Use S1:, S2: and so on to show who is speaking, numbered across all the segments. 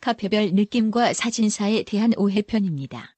S1: 카페별 느낌과 사진사에 대한 오해편입니다.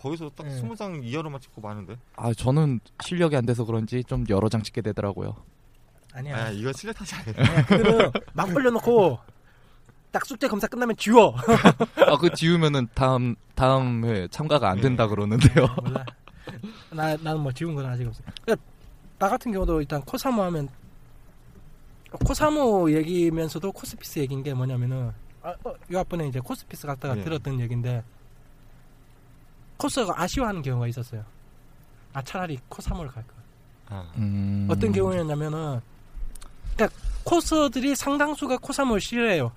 S2: 거기서 딱
S3: 네.
S2: 스무 장 이하로만 찍고 마는데.
S3: 아 저는 실력이 안 돼서 그런지 좀 여러 장 찍게 되더라고요.
S4: 아니야.
S2: 아, 이거 실력 탓이 아니야.
S4: 그거는 막 올려놓고 딱 숙제 검사 끝나면 지워.
S3: 아 그 지우면은 다음 다음 회 참가가 안 된다 그러는데요.
S4: 몰라. 나 나는 뭐 지운 건 아직 없어. 그러니까 나 같은 경우도 일단 코사모 하면 코사모 얘기면서도 코스피스 얘기인 게 뭐냐면은 아, 어, 요 앞번에 이제 코스피스 갔다가
S2: 예.
S4: 들었던 얘기인데 코스가 아쉬워하는 경우가 있었어요. 아 차라리 코사모를 갈 거.
S2: 아,
S3: 음...
S4: 어떤 경우였냐면은 그러니까 코스들이 상당수가 코사모를 싫어해요.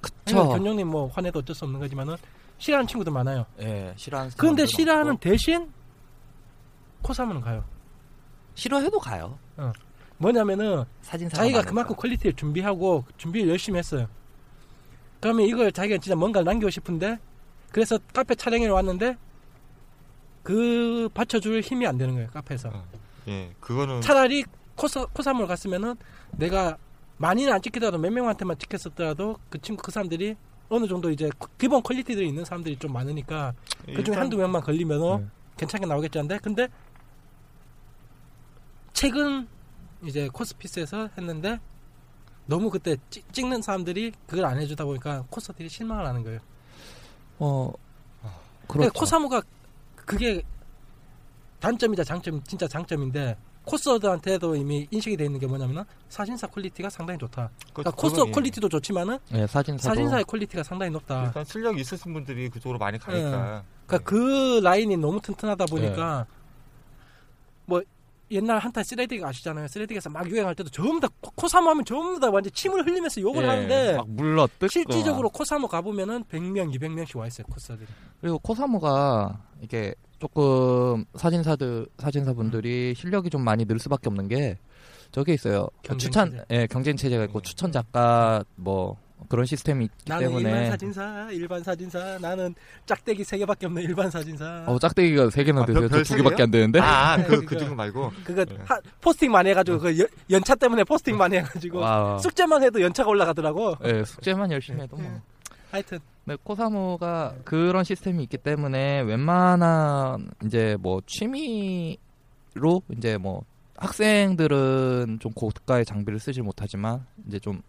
S3: 그쵸.
S4: 견영님 뭐 화내도 어쩔 수 없는 거지만은 싫어하는 친구들 많아요.
S3: 예 싫어하는.
S4: 그런데 싫어하는. 대신 코사모는 가요.
S3: 싫어해도 가요.
S4: 뭐냐면은
S3: 사진
S4: 자기가 그만큼 quality를 준비하고 준비를 열심히 했어요. 그러면 이걸 자기가 진짜 뭔가를 남기고 싶은데 그래서 카페 촬영에 왔는데 그 받쳐줄 힘이 안 되는 거예요 카페에서.
S2: 아, 예, 그거는
S4: 차라리 코사 코사모를 갔으면은 내가 많이는 안 찍히더라도 몇 명한테만 찍혔었더라도 그 친구 그 사람들이 어느 정도 이제 기본 퀄리티들이 있는 사람들이 좀 많으니까 그 중에 한두 명만 걸리면은
S3: 네.
S4: 괜찮게 나오겠지 한데 근데 최근 이제 코스피스에서 했는데 너무 그때 찍, 찍는 사람들이 그걸 안 해주다 보니까 코스들이 실망을 하는 거예요.
S3: 어
S4: 근데
S3: 그렇죠.
S4: 코사모가 그게 단점이자 장점 진짜 장점인데 코스들한테도 이미 인식이 돼 있는 게 뭐냐면은 사진사 quality가 상당히 좋다.
S2: 그-
S4: 그러니까 코스
S2: 그건 예.
S4: quality도 좋지만은
S3: 예 사진사도
S4: 사진사의 quality가 상당히 높다.
S2: 일단 실력 있으신 분들이 그쪽으로 많이 가니까.
S4: 그러니까 그 라인이 너무 튼튼하다 보니까
S3: 네.
S4: 뭐 옛날 한타 쓰레디가 아시잖아요. 쓰레디에서 막 유행할 때도 전부 다 코- 코사모 하면 전부 다 완전 침을 흘리면서 욕을
S3: 예,
S4: 하는데
S3: 막 물러 뜯고
S4: 실질적으로 코사모 가보면은 100명, 200명씩 와 있어요 코스들이.
S3: 그리고 코사모가 이게 조금 사진사들 사진사분들이 실력이 좀 많이 늘 수밖에 없는 게 저게 있어요.
S4: 경쟁
S3: 추천
S4: 체제.
S3: 예 경쟁 체제가 있고
S2: 음.
S3: 추천 작가 뭐 그런 시스템이 있기
S4: 나는 일반
S3: 때문에
S4: 사진사, 일반 사진사. 나는 짝대기 세 개밖에 없는 일반 사진사.
S3: 어 짝대기가 세 개나
S2: 아,
S3: 되세요.
S2: 별- 저별두세
S3: 개밖에? 안 되는데.
S2: 아, 그,
S4: 그
S2: 친구 말고.
S4: 그거
S2: 네.
S4: 하- 포스팅 많이 해가지고 그 연, 연차 때문에 포스팅 많이 해가지고
S3: 와.
S4: 숙제만 해도 연차가 올라가더라고.
S3: 예, 숙제만 열심히 해도 뭐.
S4: 하여튼
S3: 네, 코사모가 그런 시스템이 있기 때문에 웬만한 이제 뭐 취미로 이제 뭐 학생들은 좀 고가의 장비를 쓰지 못하지만 이제 좀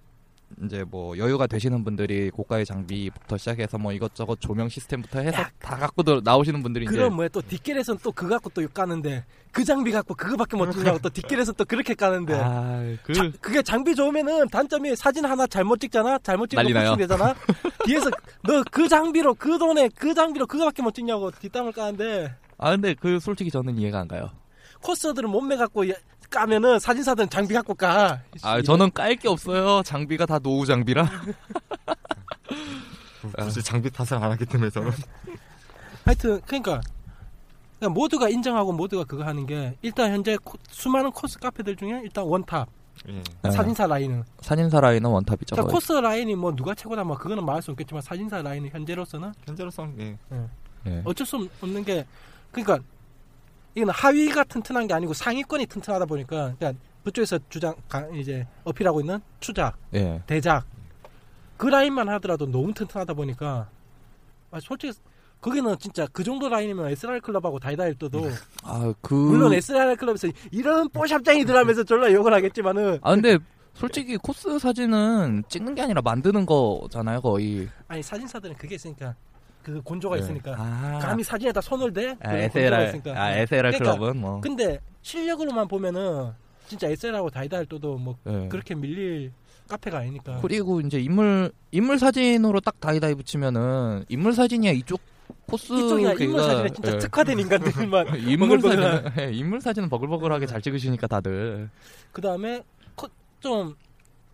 S3: 이제 뭐 여유가 되시는 분들이 고가의 장비부터 시작해서 뭐 이것저것 조명 시스템부터 해서
S4: 야,
S3: 다 갖고 들- 나오시는 분들이
S4: 그럼 뭐야 또 뒷길에선 또 그거 갖고 또 까는데 그 장비 갖고 그거밖에 못 찍냐고 또 뒷길에서 또 그렇게 까는데
S3: 아 그
S4: 자- 그게 장비 좋으면은 단점이 사진 하나 잘못 찍잖아 잘못
S3: 나요.
S4: 포칭 되잖아 뒤에서 너 그 장비로 그 돈에 그 장비로 그거밖에 못 찍냐고 뒷담을 까는데
S3: 아 근데 그 솔직히 저는 이해가 안 가요.
S4: 코스들은 몸매 갖고 예- 까면은 사진사들은 장비 갖고 까
S3: 아 저는 깔 게 없어요. 장비가 다 노후 장비라.
S2: 굳이 장비 탓을 안 하기 때문에 저는
S4: 하여튼 그러니까 그러니까 모두가 인정하고 모두가 그거 하는 게 일단 현재 코- 수많은 코스 카페들 중에 일단 원탑
S2: 예.
S3: 네.
S4: 사진사 라인은
S3: 사진사 라인은 원탑이죠.
S4: 그러니까
S3: 거의.
S4: 코스 라인이 뭐 누가 최고다 뭐 그거는 말할 수 없겠지만 사진사 라인은 현재로서는
S2: 현재로선 예.
S3: 예.
S4: 어쩔 수 없는 게 그러니까 이건 하위가 튼튼한 게 아니고 상위권이 튼튼하다 보니까 그러니까 그쪽에서 주장 가- 이제 어필하고 있는 추작
S3: 예.
S4: 대작 그 라인만 하더라도 너무 튼튼하다 보니까 아, 솔직히 거기는 진짜 그 정도 라인이면 SR 클럽하고 다이다일 떠도
S3: 아 그
S4: 물론 SR 클럽에서 이런 뽀샵쟁이들 하면서 졸라 욕을 하겠지만은
S3: 아 근데 솔직히 코스 사진은 찍는 게 아니라 만드는 거잖아요 거의.
S4: 아니 사진사들은 그게 있으니까 그 곤조가
S3: 예.
S4: 있으니까
S3: 아,
S4: 감히 사진에다 손을 대
S3: 아, SLR
S4: 있으니까.
S3: 아 SLR
S4: 그러니까
S3: 클럽은 뭐.
S4: 근데 실력으로만 보면은 진짜 SL하고 다이다일 떠도 뭐
S3: 예.
S4: 그렇게 밀릴 카페가 아니니까
S3: 그리고 이제 인물 인물 사진으로 딱 다이다이 붙이면은 인물 사진이야 이쪽 코스
S4: 이쪽이야 인물
S3: 그가-
S4: 사진에 진짜
S3: 예.
S4: 특화된 인간들만
S3: 인물. 사진은 예, 인물 사진은 버글버글하게 잘 찍으시니까 다들
S4: 그 다음에 좀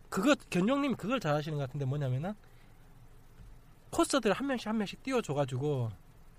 S4: 그거 견용님이 그걸 잘하시는 것 같은데 뭐냐면은 코스들 한 명씩 한 명씩 띄워줘가지고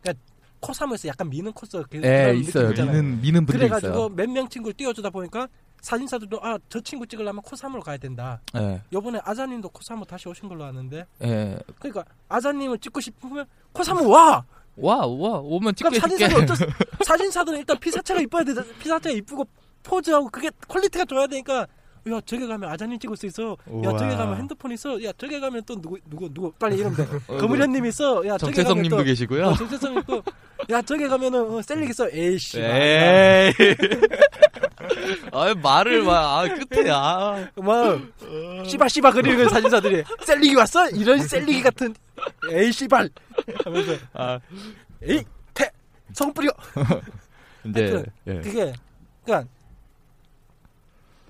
S4: 그러니까 코사무에서 약간 미는 코스 그런
S3: 있어요. 미는 미는 분들
S4: 그래가지고. 몇 명 친구를 띄워주다 보니까 사진사들도 아 저 친구 찍으려면 코사무로 가야 된다.
S3: 예,
S4: 요번에 아자님도 코사무 다시 오신 걸로 아는데
S3: 예.
S4: 그러니까 아자님을 찍고 싶으면 코사무 와.
S3: 와, 와, 오면 찍게.
S4: 사진사들 어쩔 수, 사진사들은 일단 피사체가 이뻐야 돼. 피사체가 이쁘고 포즈하고 그게 quality가 좋아야 되니까. 야 저기 가면 아자님 찍을 수 있어. 야
S2: 우와.
S4: 저기 가면 핸드폰 있어. 야 저기 가면 또 누구 누구 누구 빨리 이러면 돼.
S3: 어,
S4: 거무련님 있어. 야 저기 가면
S3: 정채성님도
S4: 또
S3: 계시고요.
S4: 어, 정채성 있고. 야 저기 가면은 어, 셀릭 있어. 에이씨.
S3: 에이. 아 말을 막 아, 끝에 아.
S4: 뭐 씨발 씨발 그리는 사진사들이 셀릭이 왔어? 이런 셀릭이 같은 에이 씨발 하면서
S3: 아.
S4: 에이 태 성뿌려
S3: 이제
S4: 하여튼
S3: 예.
S4: 그게 그러니까,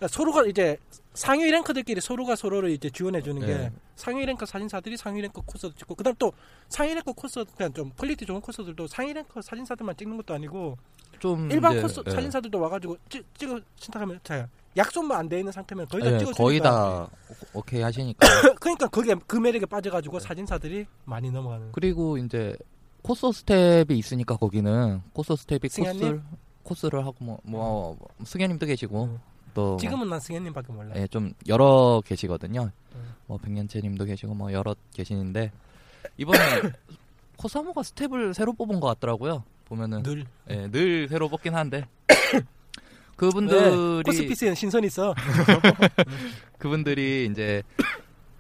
S4: 그러니까 서로가 이제 상위 ranker들끼리 서로가 서로를 이제 지원해 주는 게
S3: 예.
S4: 상위 랭커 사진사들이 상위 랭커 코스도 찍고 그다음 또 상위 랭커 코스 그냥 좀 quality 좋은 코스들도 상위 랭커 사진사들만 찍는 것도 아니고
S3: 좀
S4: 일반
S3: 이제,
S4: 코스
S3: 예.
S4: 사진사들도 와가지고 찍 찍어 부탁하면 자 약속만 안 돼 있는 상태면 거의 다
S3: 예,
S4: 찍어
S3: 거의 다 오케이 하시니까.
S4: 그러니까 그게 그 매력에 빠져가지고 사진사들이 많이 넘어가는.
S3: 그리고 이제 코스 스텝이 있으니까 거기는 코스 스텝이
S4: 승현님?
S3: 코스를 코스를 하고 뭐, 뭐 승현님도 계시고
S4: 음.
S3: 또
S4: 지금은 난 승현님밖에 몰라.
S3: 예, 좀 여러 계시거든요.
S4: 음.
S3: 뭐 백년채님도 계시고 뭐 여러 계시는데 이번에 코사모가 스텝을 새로 뽑은 것 같더라고요. 보면은
S4: 늘
S3: 예, 늘 새로 뽑긴 한데
S4: 네,
S3: 그분들이
S4: 코스피스에는 신선 있어.
S3: 그분들이 이제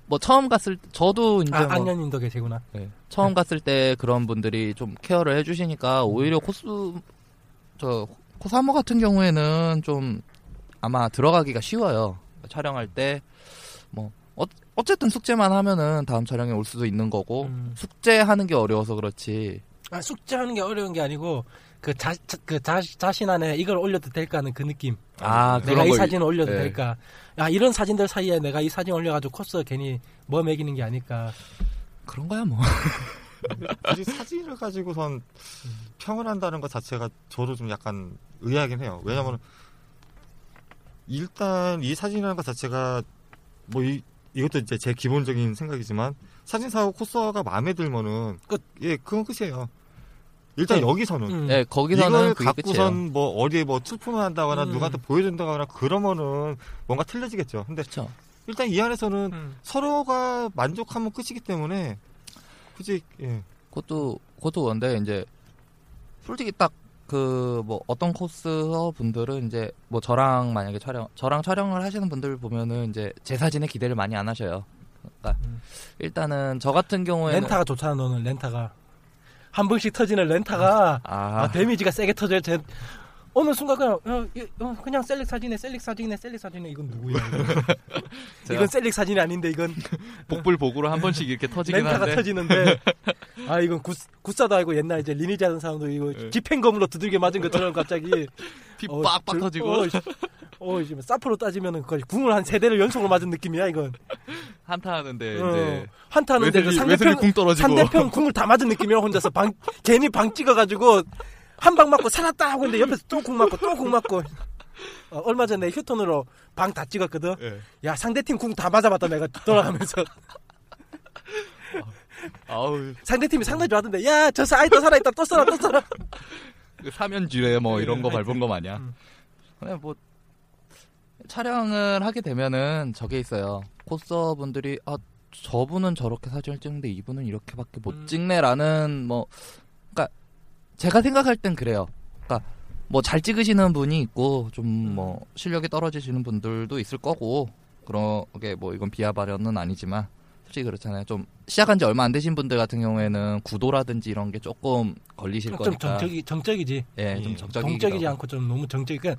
S3: 뭐 처음 갔을 때 저도 이제
S4: 아,
S3: 뭐
S4: 악년님도 계시구나.
S3: 예, 처음 갔을 때 그런 분들이 좀 케어를 해주시니까 오히려 코스 저 코사모 같은 경우에는 좀 아마 들어가기가 쉬워요. 촬영할 때 뭐 어 쨌든 숙제만 하면은 다음 촬영에 올 수도 있는 거고
S4: 음.
S3: 숙제하는 게 어려워서 그렇지.
S4: 아, 숙제하는 게 어려운 게 아니고 그 자, 자- 그 자, 자신 안에 이걸 올려도 될까 하는 그 느낌.
S3: 아
S4: 내가
S3: 이거
S4: 사진을 올려도
S3: 예.
S4: 될까. 야, 이런 사진들 사이에 내가 이 사진 올려가지고 코스 괜히 뭐 매기는 게 아닐까.
S3: 그런 거야 뭐.
S2: 굳이 사진을 가지고선 평을 한다는 것 자체가 저도 좀 약간 의아하긴 해요. 왜냐면 일단 이 사진이라는 것 자체가 뭐 이, 이것도 이제 제 기본적인 생각이지만 사진사하고 코스가 마음에 들면은
S4: 끝.
S2: 예, 그건 끝이에요. 일단
S4: 네.
S2: 여기서는
S4: 음.
S3: 네 거기서는
S2: 이걸 갖고선
S3: 끝이에요.
S2: 뭐 어디에 뭐 출품을 한다거나
S4: 음.
S2: 누구한테 보여준다거나 그러면은 뭔가 틀려지겠죠. 근데
S3: 그렇죠.
S2: 일단 이 안에서는
S4: 음.
S2: 서로가 만족하면 끝이기 때문에 굳이 예.
S3: 그것도 그것도 원데 이제 솔직히 딱 그 뭐 어떤 코스어 분들은 이제 뭐 저랑 만약에 촬영 저랑 촬영을 하시는 분들 보면은 이제 제 사진에 기대를 많이 안 하셔요. 그러니까
S4: 음.
S3: 일단은 저 같은 경우에는
S4: 렌타가 좋잖아, 너는 렌타가. 한 번씩 터지는 렌타가
S3: 아,
S4: 아, 데미지가 세게 터져요. 제 어느 순간 그냥 어, 이- 어, 그냥 셀릭 사진에 셀릭 사진에 셀릭 사진에 이건 누구야? 이건, 셀릭 사진이 아닌데 이건
S3: 복불 복으로 한 번씩 이렇게 터지긴
S4: 렌타가
S3: 하는데
S4: 터지는데 아 이건 굿, 굿사도 아니고 옛날 이제 리니지 하는 사람도 이거
S3: 예.
S4: 집행검으로 두들겨 맞은 것처럼 갑자기
S3: 피
S4: 어,
S3: 빡빡
S4: 저-
S3: 터지고
S4: 어, 씨. 어, 지금 사프로 따지면은 거의 궁을 한 세 대를 연속으로 맞은 느낌이야 이건.
S3: 한타 하는데
S4: 어,
S3: 이제
S4: 한타 하는데 그
S3: 웨슬리,
S4: 상대편
S3: 궁 떨어지고
S4: 상대편 궁을 다 맞은 느낌이야 혼자서 방 괜히 방 찍어가지고 한 방 맞고 살았다 하고 있는데 옆에서 또궁 맞고 또궁 맞고 어, 얼마 전에 휴톤으로 방 다 찍었거든.
S3: 예.
S4: 야 상대팀 궁 다 맞아봤다 내가 돌아가면서
S3: 아우
S4: 상대팀이 상당히 좋았던데 야저 아이 또 살아있다 또 살아 또 살아.
S3: 그 사면쥐래 뭐 이런 거
S4: 네,
S3: 밟은 거 마냥.
S4: 음.
S3: 그냥 뭐 촬영을 하게 되면은 저게 있어요. 코스터 분들이 아 저분은 저렇게 사진을 찍는데 이분은 이렇게밖에 못
S4: 음.
S3: 찍네라는 뭐 제가 생각할 땐 그래요. 그러니까 뭐 잘 찍으시는 분이 있고 좀
S4: 음.
S3: 뭐 실력이 떨어지시는 분들도 있을 거고 그러게 뭐 이건 비하 발언은 아니지만 솔직히 그렇잖아요. 좀 시작한 지 얼마 안 되신 분들 같은 경우에는 구도라든지 이런 게 조금 걸리실
S4: 좀
S3: 거니까
S4: 정적이 정적이지.
S3: 예, 좀
S2: 예.
S3: 정적이기도
S4: 정적이지
S3: 하고.
S4: 않고 좀 너무 정적이 그냥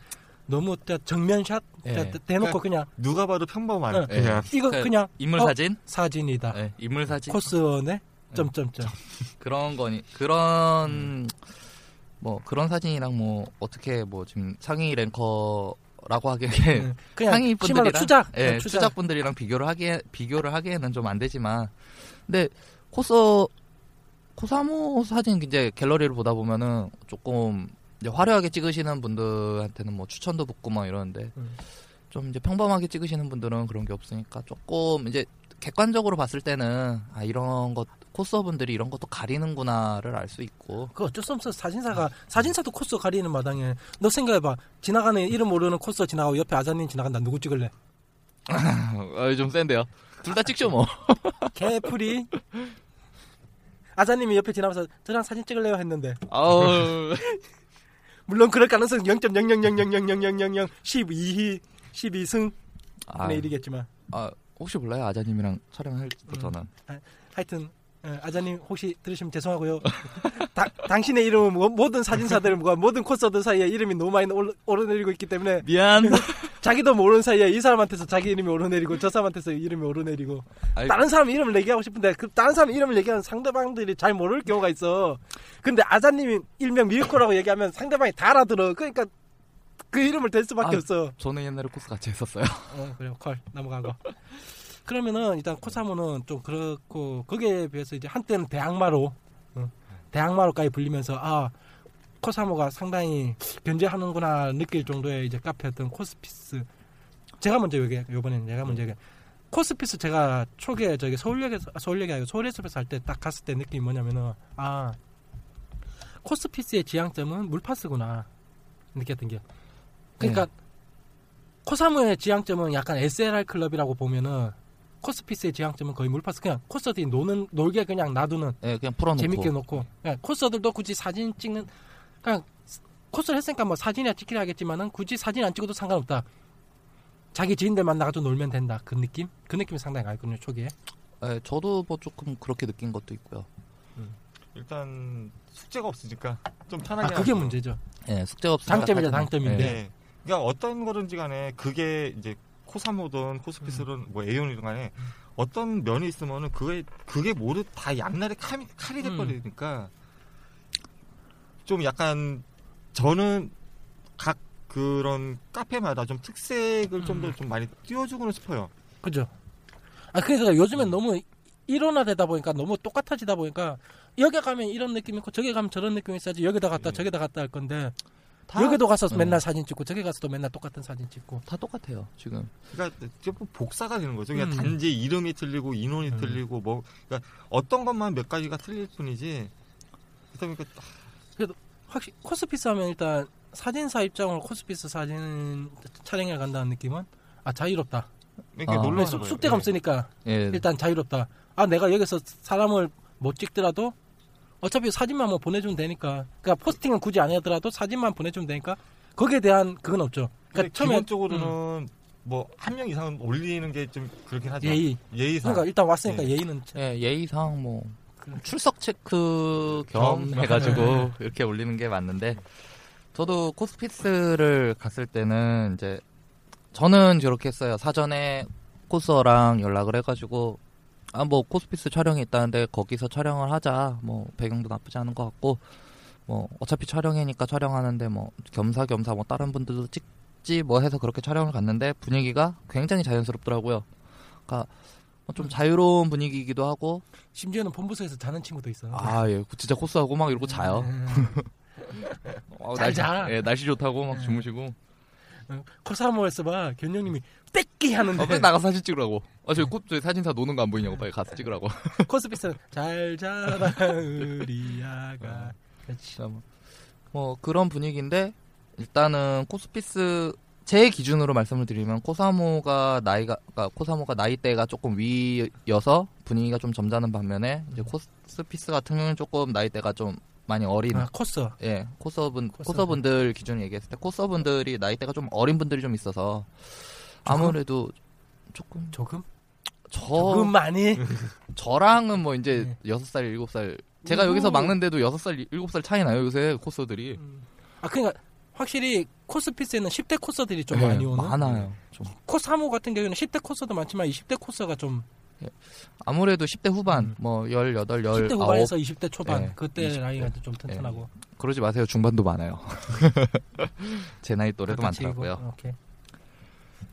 S4: 너무 딱 정면샷
S3: 예.
S4: 딱 대놓고 그냥
S2: 누가 봐도 평범한
S4: 응.
S2: 그냥
S4: 이거
S3: 그
S4: 그냥
S3: 인물
S4: 어,
S3: 사진,
S4: 사진이다.
S3: 예, 인물 사진
S4: 코스네. 점점점.
S3: 그런 거니 그런 뭐 그런 사진이랑 뭐 어떻게 뭐 지금 상위 랭커라고 하기에
S4: 응. 그냥
S3: 상위 분들이랑
S4: 추작.
S3: 예,
S4: 응,
S3: 추작. 분들이랑 비교를 하기에 비교를 하기에는 좀 안 되지만 근데 코스 코사모 사진 이제 갤러리를 보다 보면은 조금 이제 화려하게 찍으시는 분들한테는 뭐 추천도 붙고 막 이러는데
S4: 음.
S3: 좀 이제 평범하게 찍으시는 분들은 그런 게 없으니까 조금 이제 객관적으로 봤을 때는 아 이런 것 코스어분들이 이런 것도 가리는구나를 알 수 있고.
S4: 그 어쩔 수 없어 사진사가 사진사도 코스 가리는 마당에 너 생각해봐. 지나가는 이름 모르는 코스 지나가고 옆에 아자님 지나간다. 누구 찍을래?
S3: 아, 좀 센데요. 둘 다 찍죠 뭐.
S4: 개풀이. 아자님이 옆에 지나면서 저랑 사진 찍을래요? 했는데.
S3: 아우.
S4: 물론 그럴 가능성 0.00000000000 12희 12승.
S3: 아,
S4: 네 일이겠지만.
S3: 아, 혹시 몰라요 아자님이랑 촬영할 때
S4: 음.
S3: 저는
S4: 하여튼 어, 아자님 혹시 들으시면 죄송하고요. 다- 당신의 이름은 뭐- 모든 사진사들 과 모든 코스들 사이에 이름이 너무 많이 올- 오르내리고 있기 때문에
S3: 미안.
S4: 자기도 모르는 사이에 이 사람한테서 자기 이름이 오르내리고 저 사람한테서 이름이 오르내리고
S3: 아이,
S4: 다른 사람 이름을 얘기하고 싶은데 그 다른 사람 이름을 얘기하면 상대방들이 잘 모를 경우가 있어. 근데 아자님이 일명 미유코라고 얘기하면 상대방이 다 알아들어. 그러니까 그 이름을 댈 수밖에
S3: 아.
S4: 없어.
S3: 저는 옛날에 코스 같이 했었어요.
S4: 어, 그래요. 컬 넘어가고. 그러면은 일단 코사모는 좀 그렇고 거기에 비해서 이제 한때는 대항마로 어, 대항마로까지 불리면서 아 코사모가 상당히 견제하는구나 느낄 정도의 이제 카페였던 코스피스. 제가 먼저 얘기 요번에는 제가 먼저 얘기. 코스피스 제가 초기에 저기 서울역에서 아, 서울역이 아니고 서울에서에서 할 때 딱 갔을 때 느낌이 뭐냐면은 아 코스피스의 지향점은 물파스구나 느꼈던 게. 그러니까 코사무의 지향점은 약간 SLR 클럽이라고 보면은 코스피스의 지향점은 거의 물파스 그냥 코스들이 노는 놀게 그냥 놔두는
S3: 예, 그냥 풀어놓고.
S4: 재밌게 놓고 그냥 코스들도 굳이 사진 찍는 그냥 코스를 했으니까 뭐 사진이야 찍기를 하겠지만은 굳이 사진 안 찍어도 상관없다. 자기 지인들 만나가지고 놀면 된다. 그 느낌? 그 느낌이 상당히 강했거든요, 초기에.
S3: 예, 저도 뭐 조금 그렇게 느낀 것도 있고요.
S2: 일단 숙제가 없으니까 좀
S4: 아,
S2: 편하게
S4: 그게
S2: 하고.
S4: 문제죠.
S3: 예, 숙제가 없으니까
S4: 장점이죠, 장점인데.
S3: 예.
S2: 네. 그러니까 어떤 거든지 간에 그게 이제 코사모든 코스피스든 뭐 에온이든 간에 어떤 면이 있으면은 그게 그게 모두 다 양날의 칼이, 칼이 돼버리니까 좀 약간 저는 각 그런 카페마다 좀 특색을 좀 더좀 많이 띄워주고는 싶어요.
S4: 그죠? 아, 그러니까 요즘엔 너무 일원화되다 보니까 너무 똑같아지다 보니까 여기 가면 이런 느낌 있고 저기 가면 저런 느낌이 있어야지 여기다 갔다
S2: 예.
S4: 저기다 갔다 할 건데
S3: 다-
S4: 여기도 가서
S3: 예.
S4: 맨날 사진 찍고 저기 가서도 맨날 똑같은 사진 찍고
S3: 다 똑같아요, 지금.
S2: 그러니까 뭐 복사가 되는 거죠. 그냥
S4: 음.
S2: 단지 이름이 틀리고 인원이
S4: 음.
S2: 틀리고 뭐 그러니까 어떤 것만 몇 가지가 틀릴 뿐이지. 그러다 보니까
S4: 확실히 코스피스 하면 일단 사진사 입장으로 코스피스 사진 촬영에 간다는 느낌은 아 자유롭다.
S2: 이렇게
S3: 아.
S2: 놀러
S4: 숙-
S2: 가는
S4: 숙제가
S2: 거예요.
S4: 없으니까
S3: 예.
S4: 일단 자유롭다. 아 내가 여기서 사람을 못 찍더라도 어차피 사진만 뭐 보내주면 되니까. 그러니까 포스팅은 굳이 안 하더라도 사진만 보내주면 되니까 거기에 대한 그건 없죠. 그러니까 처음에
S2: 기본적으로는 뭐한 명 이상은 올리는 게 좀 그렇긴 하죠.
S4: 예의.
S2: 예의상.
S4: 그러니까 일단 왔으니까
S2: 예.
S4: 예의는 참-
S3: 예, 예의상 뭐
S4: 그-
S3: 출석 체크 겸
S2: 겸.
S3: 해가지고 이렇게 올리는 게 맞는데 저도 코스피스를 갔을 때는 이제 저는 저렇게 했어요. 사전에 코스어랑 연락을 해가지고 아 뭐 코스피스 촬영이 있다는데 거기서 촬영을 하자. 뭐 배경도 나쁘지 않은 것 같고 뭐 어차피 촬영이니까 촬영하는데 뭐 겸사겸사 뭐 다른 분들도 찍지 뭐 해서 그렇게 촬영을 갔는데 분위기가 굉장히 자연스럽더라고요. 그러니까 뭐좀 자유로운 분위기이기도 하고
S4: 심지어는 본부석에서 자는 친구도 있어.
S3: 아예 진짜 코스하고 막 이러고 자요.
S4: 음.
S3: 어,
S4: 잘
S3: 날씨,
S4: 자.
S3: 예, 날씨 좋다고 막
S4: 음.
S3: 주무시고
S4: 코사모에서 봐 견영님이 뺏기 하는데
S3: 어, 빨리 나가 사진 찍으라고. 아, 저기 꽃, 저기 사진사 노는 거 안 보이냐고 빨리 가서 찍으라고.
S4: 코스피스는 잘 자라 우리 아가. 그렇지.
S3: 진짜 뭐, 뭐 그런 분위기인데 일단은 코스피스 제 기준으로 말씀을 드리면 코사모가 나이가 그러니까 코사모가 나이대가 조금 위여서 분위기가 좀 점잖은 반면에 이제 코스피스 같은 경우는 조금 나이대가 좀 많이 어린
S4: 아 코스.
S3: 예 코서분
S4: 코서분.
S3: 코서분들 기준으로 얘기했을 때 코서분들이 나이대가 좀 어린 분들이 좀 있어서 아무래도 조금
S4: 조금?
S3: 저
S4: 조금 많이.
S3: 저랑은 뭐 이제
S4: 네.
S3: 여섯 살 일곱 살 제가
S4: 오.
S3: 여기서 막는데도 여섯 살 일곱 살 차이 나요 요새 코스들이
S4: 음. 아 그러니까 확실히 코스 피스에는 10대 코스들이 좀
S3: 네,
S4: 많이 오는.
S3: 많아요 좀
S4: 코사모 같은 경우는 10대 코스도 많지만 20대 코스가 좀
S3: 아무래도 10대 후반
S4: 음.
S3: 뭐 18, 19
S4: 10대 후반에서 20대 초반
S3: 네,
S4: 그때
S3: 20대.
S4: 나이가 좀 튼튼하고
S3: 그러지 마세요 중반도 많아요 제 나이 또래도 많더라고요.
S4: 오케이.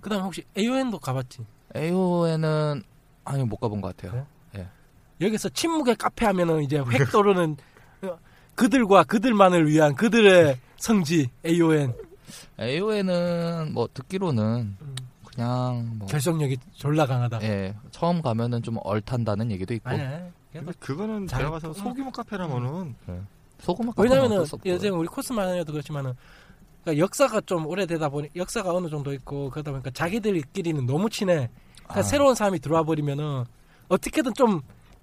S4: 그다음 혹시 AON도 가봤지?
S3: AO에는 아니 못 가본 것 같아요
S4: 그래? 여기서 침묵의 카페 하면은 이제 획 떠오르는 어, 그들과 그들만을 위한 그들의 성지 AON
S3: AO에는 뭐 듣기로는
S4: 음,
S3: 그냥 뭐
S4: 결속력이 졸라 강하다.
S3: 예, 처음 가면은 좀 얼탄다는 얘기도 있고
S4: 아니, 아니.
S2: 근데 그거는
S4: 잘-
S2: 들어가서 소규모 카페라면은
S3: 소금만
S4: 왜냐면은
S3: 어쩔 수 없고.
S4: 요즘 우리 코스만 해도 그렇지만은 그러니까 역사가 좀 오래되다 보니 역사가 어느 정도 있고 그러다 보니까 자기들끼리는 너무 친해. 그러니까
S3: 아.
S4: 새로운 사람이 들어와 버리면은 어떻게든 좀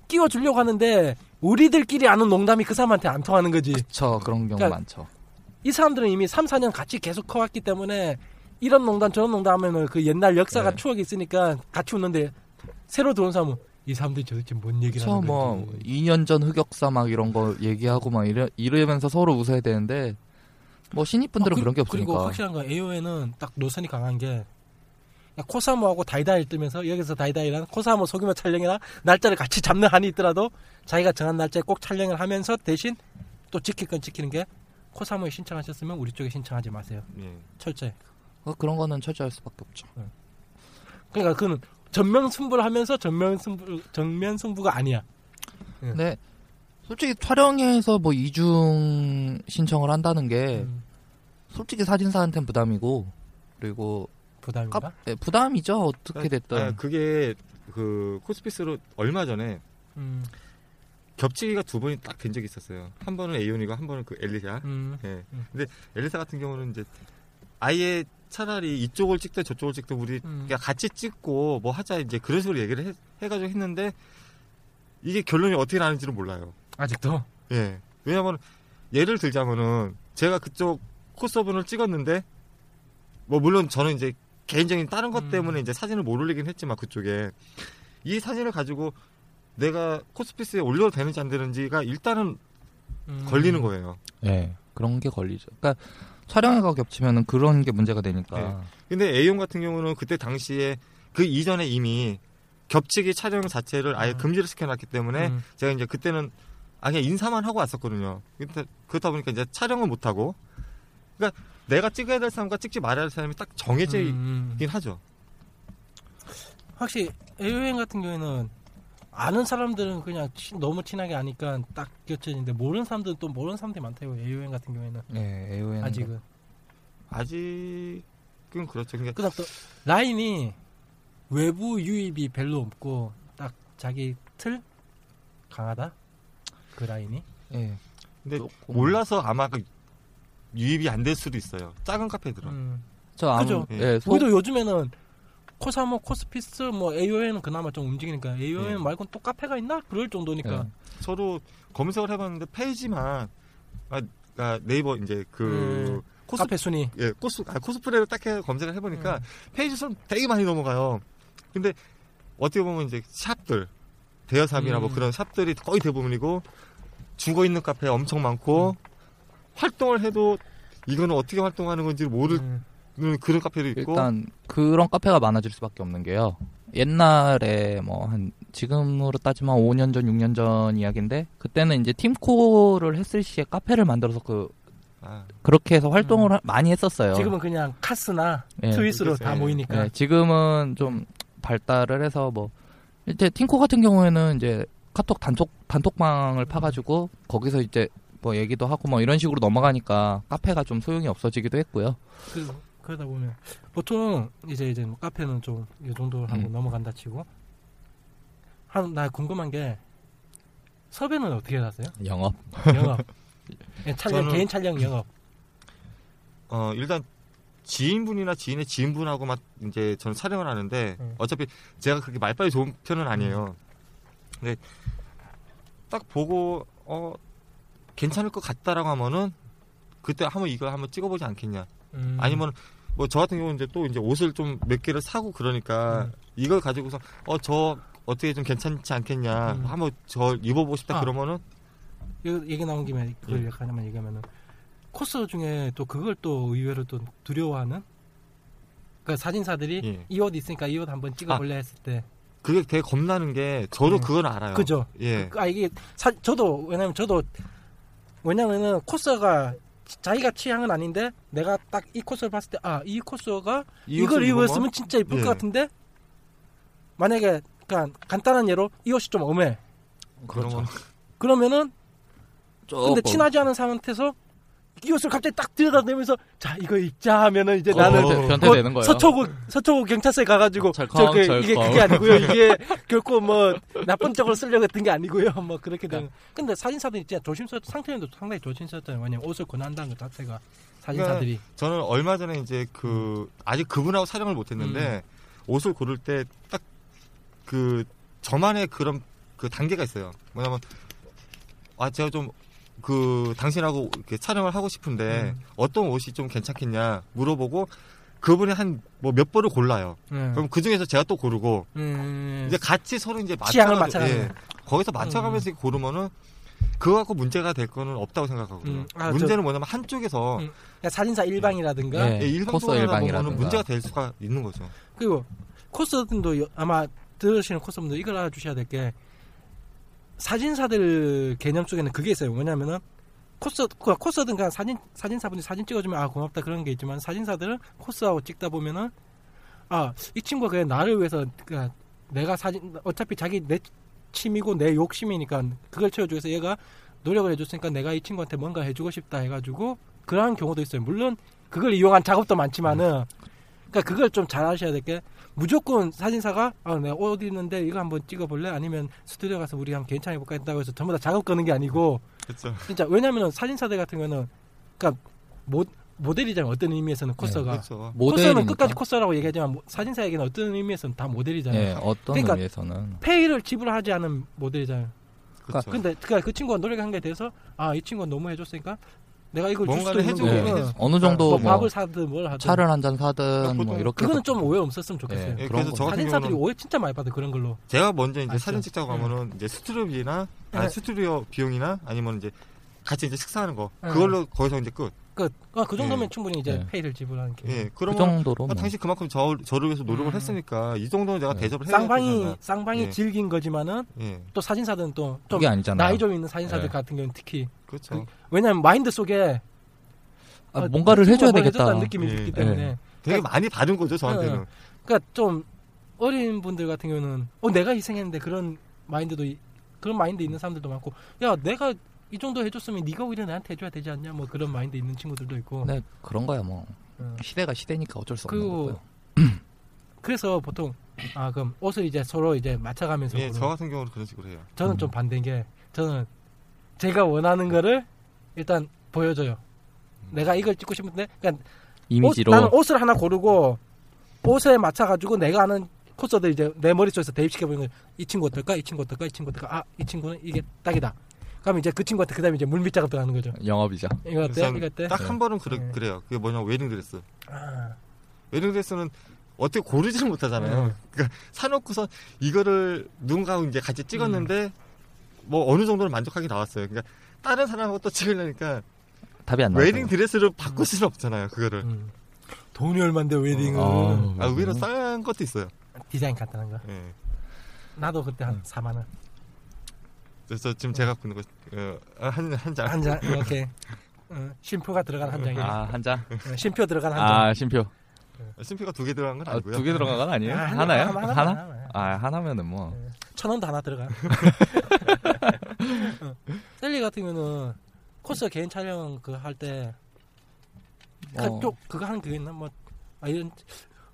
S4: 끼워 주려고 하는데 우리들끼리 아는 농담이 그 사람한테 안 통하는 거지.
S3: 그쵸 그런 경우
S4: 그러니까
S3: 많죠
S4: 이 사람들은 이미 3, 4년 같이 계속 커왔기 때문에 이런 농담 저런 농담 하면은 그 옛날 역사가
S3: 네.
S4: 추억이 있으니까 같이 웃는데 새로 들어온 사람은 이 사람들이 도대체 뭔 얘기를 하는
S3: 뭐
S4: 건지
S3: 2년 전 흑역사 막 이런 거 얘기하고 막 이러, 이러면서 서로 웃어야 되는데 뭐 신입분들은
S4: 아, 그-
S3: 그런 게
S4: 그리고
S3: 없으니까
S4: 확실한 건 AO에는 딱 노선이 강한 게 코사모하고 다이다이 뜨면서 여기서 다이다이랑 코사모 소규모 촬영이나 날짜를 같이 잡는 한이 있더라도 자기가 정한 날짜에 꼭 촬영을 하면서 대신 또 지킬 건 지키는 게 코사모에 신청하셨으면 우리 쪽에 신청하지 마세요.
S2: 예.
S4: 철저히.
S3: 어, 그런 거는 철저할 수밖에 없죠
S4: 그러니까 그는 전면 승부를 하면서 전면 승부 정면 승부가 아니야.
S3: 근데 솔직히 촬영에서 뭐 이중 신청을 한다는 게
S4: 음,
S3: 솔직히 사진사한테는 부담이고 그리고
S4: 부담인가?
S3: 카, 예, 부담이죠 어떻게 됐든
S2: 아, 그게 그 코스피스로 얼마 전에
S4: 음,
S2: 겹치기가 두 번이 딱 된 적이 있었어요. 한 번은 에이온이고 한 번은 그 엘리사.
S4: 음.
S2: 예.
S4: 음.
S2: 근데 엘리사 같은 경우는 이제 아예 차라리 이쪽을 찍든 저쪽을 찍든 우리
S4: 음.
S2: 그냥 같이 찍고 뭐 하자 이제 그런 식으로 얘기를 해, 해가지고 했는데 이게 결론이 어떻게 나는지는 몰라요.
S4: 아직도
S2: 예. 왜냐면 예를 들자면은 제가 그쪽 코스업을 찍었는데 뭐 물론 저는 이제 개인적인 다른 것
S4: 음.
S2: 때문에 이제 사진을 못 올리긴 했지만 그쪽에 이 사진을 가지고 내가 코스피스에 올려도 되는지 안 되는지가 일단은
S4: 음.
S2: 걸리는 거예요.
S3: 예 그런 게 걸리죠 그러니까 촬영회가 겹치면은 그런 게 문제가 되니까
S2: 네. 근데 A용 같은 경우는 그때 당시에 그 이전에 이미 겹치기 촬영 자체를 아예
S4: 음.
S2: 금지를 시켜놨기 때문에
S4: 음.
S2: 제가 이제 그때는 아 그냥 인사만 하고 왔었거든요. 근데 그렇다 보니까 이제 촬영을 못 하고, 그러니까 내가 찍어야 될 사람과 찍지 말아야 될 사람이 딱 정해져 있긴
S4: 음, 음.
S2: 하죠.
S4: 확실히 여행 같은 경우에는 아는 사람들은 그냥 치- 너무 친하게 아니까 딱 겹쳐지는데 모르는 사람들은 또 모르는 사람들이 많다고 여행 같은 경우에는
S3: 예 AON
S4: 아직은
S2: 아직은 그렇죠. 그러니까
S4: 그다음 또 라인이 외부 유입이 별로 없고 딱 자기 틀 강하다 그 라인이
S3: 예
S2: 근데
S3: 조금-
S2: 몰라서 아마 그 유입이 안 될 수도 있어요. 작은 카페들은.
S4: 음.
S3: 저 아무
S4: 그죠?
S3: 예 소,
S4: 우리도 요즘에는 코사모 코스피스 뭐 AON은 그나마 좀 움직이니까 AON
S2: 예.
S4: 말고는 또 카페가 있나 그럴 정도니까
S3: 예.
S2: 서로 검색을 해봤는데 페이지만 아, 아, 네이버 이제 그
S4: 음,
S2: 코스
S4: 카페 순위
S2: 예, 코스, 아, 코스프레를 딱 해 검색을
S4: 음.
S2: 해보니까 페이지 선 되게 많이 넘어가요. 근데 어떻게 보면 이제 샵들, 대여샵이나 뭐
S4: 음.
S2: 그런 샵들이 거의 대부분이고 죽어 있는 카페 엄청 많고
S4: 음.
S2: 활동을 해도 이거는 어떻게 활동하는 건지 모르는
S4: 음.
S2: 그런 카페도 있고
S3: 일단 그런 카페가 많아질 수밖에 없는 게요. 옛날에 뭐 한 지금으로 따지면 5년 전, 6년 전 이야기인데 그때는 이제 팀코를 했을 시에 카페를 만들어서 그
S2: 아,
S3: 그렇게 해서 활동을
S4: 음.
S3: 하- 많이 했었어요.
S4: 지금은 그냥 카스나
S3: 예.
S4: 트윗으로 다
S2: 예.
S4: 모이니까.
S3: 네, 지금은 좀 발달을 해서 뭐 이제 팀코 같은 경우에는 이제 카톡 단톡 단톡방을 파가지고 거기서 이제 뭐 얘기도 하고 뭐 이런 식으로 넘어가니까 카페가 좀 소용이 없어지기도 했고요.
S4: 그, 그러다 보면 보통 이제 이제 뭐 카페는 좀 이 정도 하고
S3: 음.
S4: 넘어간다 치고 한 나 궁금한 게 섭외는 어떻게 하세요?
S3: 영업.
S4: 영업. 예, 촬영
S2: 저는-
S4: 개인 촬영 영업.
S2: 어, 일단 지인분이나 지인의 지인분하고만 이제 저는 촬영을 하는데
S4: 음.
S2: 어차피 제가 그렇게 말빨이 좋은 편은 아니에요. 근데 딱 보고 어 괜찮을 것 같다라고 하면은 그때 한번 이거 한번 찍어보지 않겠냐.
S4: 음.
S2: 아니면 뭐 저 같은 경우는 이제 또 이제 옷을 좀 몇 개를 사고 그러니까
S4: 음.
S2: 이걸 가지고서 어 저 어떻게 좀 괜찮지 않겠냐.
S4: 음.
S2: 한번 저 입어보고 싶다
S4: 아.
S2: 그러면은
S4: 얘기 나온 김에 그걸
S2: 예.
S4: 약간 하나만 얘기하면은 코스 중에 또 그걸 또 의외로 또 두려워하는 그 사진사들이
S2: 예.
S4: 이옷 있으니까 이 옷 한번 찍어볼래 했을 때
S2: 그게 되게 겁나는 게 저도
S4: 음.
S2: 그건 알아요.
S4: 그죠?
S2: 예.
S4: 아 이게 사, 저도 왜냐면 저도 왜냐면은 코스가 자기가 취향은 아닌데 내가 딱 이 코스를 봤을 때 아 이 코스가
S2: 이
S4: 이걸 입었으면 진짜 이쁠
S2: 예.
S4: 것 같은데? 만약에 그러니까 간단한 예로 이 옷이 좀 엄해
S2: 그러면
S4: 그러면은 근데. 친하지 않은 사람한테서 이 옷을 갑자기 딱 들여다보면서 자 이거 입자 하면은 이제
S2: 어,
S4: 나는
S2: 변태-
S3: 변태되는 거예요.
S4: 서초구 서초구 경찰서에 가가지고
S3: 철컹,
S4: 저 그, 이게
S3: 철컹.
S4: 그게 아니고요 이게 결코 뭐 나쁜 쪽으로 쓰려고 했던 게 아니고요 뭐 그렇게 되는 근데 사진사들이 진짜 조심스럽 상태님도 상당히 조심스럽잖아요 왜냐면 옷을 권한다는 것 자체가 사진사들이
S2: 저는 얼마 전에 이제 그 아직 그분하고 촬영을 못했는데 옷을 고를 때 딱 그 저만의 그런 그 단계가 있어요. 뭐냐면 아 제가 좀 그 당신하고 이렇게 촬영을 하고 싶은데
S4: 음.
S2: 어떤 옷이 좀 괜찮겠냐 물어보고 그분이 한 뭐몇 번을 골라요.
S4: 음.
S2: 그럼 그 중에서 제가 또 고르고
S4: 음.
S2: 이제 같이 서로 이제
S4: 맞춰가는
S2: 예, 거기서 맞춰가면서 고르면은 그거 갖고 문제가 될 거는 없다고 생각하거든요.
S4: 음. 아,
S2: 문제는 뭐냐면 한쪽에서
S4: 음. 그러니까 사진사 일방이라든가
S3: 예.
S2: 예, 일방
S3: 코스
S2: 쪽으로
S3: 일방이라든가.
S2: 보면 문제가 될 수가 있는 거죠.
S4: 그리고 코스분도 여- 아마 들으시는 코스분들 이걸 알아주셔야 될 게 사진사들 개념 속에는 그게 있어요. 뭐냐면은 코스 그 코스든 그냥 사진 사진사분이 사진 찍어주면 아 고맙다 그런 게 있지만 사진사들은 코스하고 찍다 보면은 아 이 친구가 그냥 나를 위해서 그러니까 내가 사진 어차피 자기 내 취미고 내 욕심이니까 그걸 채워주기 위해서 얘가 노력을 해줬으니까 내가 이 친구한테 뭔가 해주고 싶다 해가지고 그러한 경우도 있어요. 물론 그걸 이용한 작업도 많지만은 그러니까 그걸 좀잘 아셔야 될 게 무조건 사진사가 아 내가 옷 있는데 이거 한번 찍어볼래 아니면 스튜디오 가서 우리 한번 괜찮게 볼까 했다고 해서 전부 다 작업 거는 게 아니고
S2: 그렇죠.
S4: 진짜 왜냐면은 사진사들 같은 경우는 그러니까 모, 모델이잖아요 어떤 의미에서는 코스가
S2: 그렇죠.
S4: 코스는. 끝까지 코스라고 얘기하지만 모- 사진사에게는 어떤 의미에서는 다 모델이잖아요
S3: 예, 어떤
S4: 그러니까
S3: 의미에서는
S4: 페이를 지불하지 않은 모델이잖아요
S2: 그렇죠.
S4: 근데 그러니까 그 친구가 노력한 게 돼서 아 이 친구가 너무 해줬으니까 내가 이걸
S2: 뭔가를 해주고 수-
S3: 어느 정도 뭐뭐
S4: 밥을 사든 뭘 하든
S3: 차를 한 잔 사든
S2: 보통
S3: 뭐 이렇게
S4: 그거는 좀 오해 없었으면 좋겠어요
S3: 예,
S2: 예, 그래서
S3: 거.
S2: 저 같은
S4: 사진사들이
S2: 경우는
S4: 오해 진짜 많이 받아 그런 걸로
S2: 제가 먼저 이제
S4: 아시죠?
S2: 사진 찍자고
S4: 응.
S2: 하면은 이제 스튜디오비나 아니,
S4: 네.
S2: 스튜디오 비용이나 아니면 이제 같이 이제 식사하는 거
S4: 응.
S2: 그걸로 거기서 이제 끝.
S4: 끝. 아, 그 정도면
S2: 예.
S4: 충분히 이제
S3: 예.
S4: 페이를 지불하는 게.
S2: 예,
S3: 그
S2: 그러면
S3: 정도로
S2: 아,
S3: 뭐.
S2: 당신 그만큼 저, 저를 위해서 노력을
S4: 음.
S2: 했으니까 이 정도는 제가
S3: 네.
S2: 대접을 해야
S4: 쌍방이. 쌍방이
S2: 예.
S4: 즐긴 거지만은
S2: 예,
S4: 또 사진사들은 또 좀. 나이 좀 있는 사진사들
S3: 예.
S4: 같은 경우는 특히
S2: 그렇죠.
S4: 왜냐면 마인드 속에
S3: 아,
S4: 아,
S3: 뭔가를
S4: 이
S3: 해줘야 되겠다.
S4: 느낌이
S2: 예.
S4: 있기 때문에
S2: 되게 많이 받은 거죠 저한테는.
S4: 응. 그러니까 좀 어린 분들 같은 경우는 어 내가 희생했는데 그런 마인드도 이- 그런 마인드 있는 사람들도 많고 야 내가 이 정도 해줬으면 네가 오히려 나한테 해줘야 되지 않냐 뭐 그런 마인드 있는 친구들도 있고
S3: 네, 그런 거야 뭐.
S4: 응.
S3: 시대가 시대니까 어쩔 수 없는
S4: 그리고
S3: 거고요.
S4: 그래서 보통 아 그럼 옷을 이제 서로 이제 맞춰가면서
S2: 예, 저 같은 경우는 그런 식으로 해요.
S4: 저는
S3: 음.
S4: 좀 반대인 게 저는 제가 원하는 거를 일단 보여줘요. 내가 이걸 찍고 싶은데 그러니까
S3: 이미지로
S4: 옷, 나는 옷을 하나 고르고 옷에 맞춰 가지고 내가 아는 코스들 이제 내 머릿속에서 대입시켜 보는 거이 친구 어떨까? 이 친구 어떨까? 이 친구 어떨까? 아, 이 친구는 이게 딱이다. 그럼 이제 그 친구한테 그다음에 이제 물밑 작업 들어가는 거죠.
S3: 영업이죠.
S4: 이거 어때?
S2: 그래서
S4: 이거 어때?
S2: 딱 한 번은 그래,
S4: 네.
S2: 그래요. 그게 뭐냐 면 웨딩 드레스.
S4: 아,
S2: 웨딩 드레스는 어떻게 고르지를 못하잖아요.
S4: 네.
S2: 그러니까 사놓고서 이거를 누군가하고 이제 같이 찍었는데
S4: 음.
S2: 뭐 어느 정도는 만족하게 나왔어요. 그러니까 다른 사람하고 또 찍으려니까
S3: 답이 안 나와요.
S2: 웨딩 드레스를 바꿀 수는 없잖아요. 그거를.
S4: 음. 돈이 얼만데 웨딩은
S3: 어.
S2: 아, 의외로 싼 것도 있어요.
S4: 디자인 간단한 거.
S2: 예.
S4: 나도 그때 한 4만 원.
S2: 그래서 지금 제가 갖고 있는 거, 어, 한, 한 장.
S4: 한 장 이렇게 어, 쉼표가 들어간 한 장이.
S3: 아, 한 장?
S4: 어, 쉼표 들어간 한 장.
S3: 아, 심표.
S2: 심표가 두 개 들어간 건
S3: 아,
S2: 아니고요.
S3: 두개 들어간 건 아니에요?
S4: 아,
S3: 하나 요?
S4: 하나, 하나,
S3: 하나?
S4: 하나.
S3: 아, 하나면은 뭐.
S4: 천 원도 하나 들어가. 어. 셀리 같은 경우는 코스 개인 촬영 그 할때
S3: 어.
S4: 또 그거 하는 그게 있나 뭐 아, 이런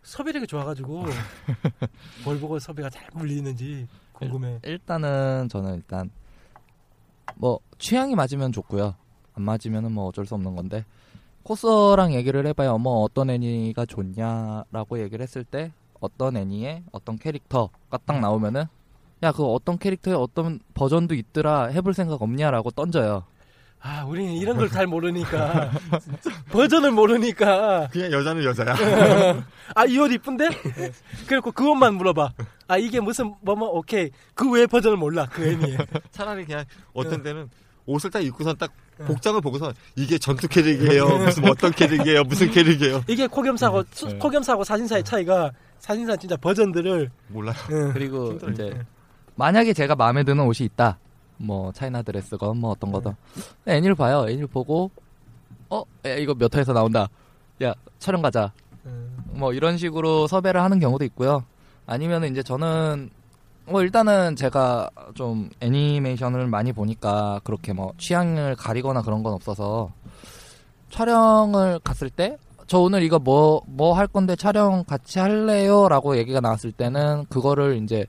S4: 섭외력이 좋아가지고 뭘 보고 섭외가 잘 물리는지 궁금해.
S3: 일단은 저는 일단 뭐 취향이 맞으면 좋고요. 안 맞으면은 뭐 어쩔 수 없는 건데 코스랑 얘기를 해봐야 뭐 어떤 애니가 좋냐라고 얘기를 했을 때 어떤 애니에 어떤 캐릭터가 딱 나오면은 야 그 어떤 캐릭터의 어떤 버전도 있더라 해볼 생각 없냐라고 던져요.
S4: 아, 우리는 이런 걸 잘 모르니까 버전을 모르니까
S2: 그냥 여자는 여자야.
S4: 아 이 옷 이쁜데? 그리고 그 옷만 물어봐. 아 이게 무슨 뭐 뭐 오케이 그외 버전을 몰라 그 애니에.
S2: 차라리 그냥 어떤 데는 옷을 딱 입고선 딱 복장을 보고서 이게 전투 캐릭이에요. 무슨 어떤 캐릭이에요. 무슨 캐릭이에요.
S4: 이게 코겸사하고 수-
S3: 네.
S4: 코겸사하고 사진사의 차이가 사진사 진짜 버전들을
S2: 몰라요.
S4: 응.
S3: 그리고
S4: 힘들어요.
S3: 이제
S4: 네.
S3: 만약에 제가 마음에 드는 옷이 있다. 뭐 차이나 드레스건 뭐 어떤 거든 애니를 봐요. 애니를 보고 어 야, 이거 몇 회에서 나온다. 야 촬영 가자.
S4: 음.
S3: 뭐 이런 식으로 섭외를 하는 경우도 있고요. 아니면 이제 저는 뭐 일단은 제가 좀 애니메이션을 많이 보니까 그렇게 뭐 취향을 가리거나 그런 건 없어서 촬영을 갔을 때 저 오늘 이거 뭐 뭐 할 건데 촬영 같이 할래요라고 얘기가 나왔을 때는 그거를 이제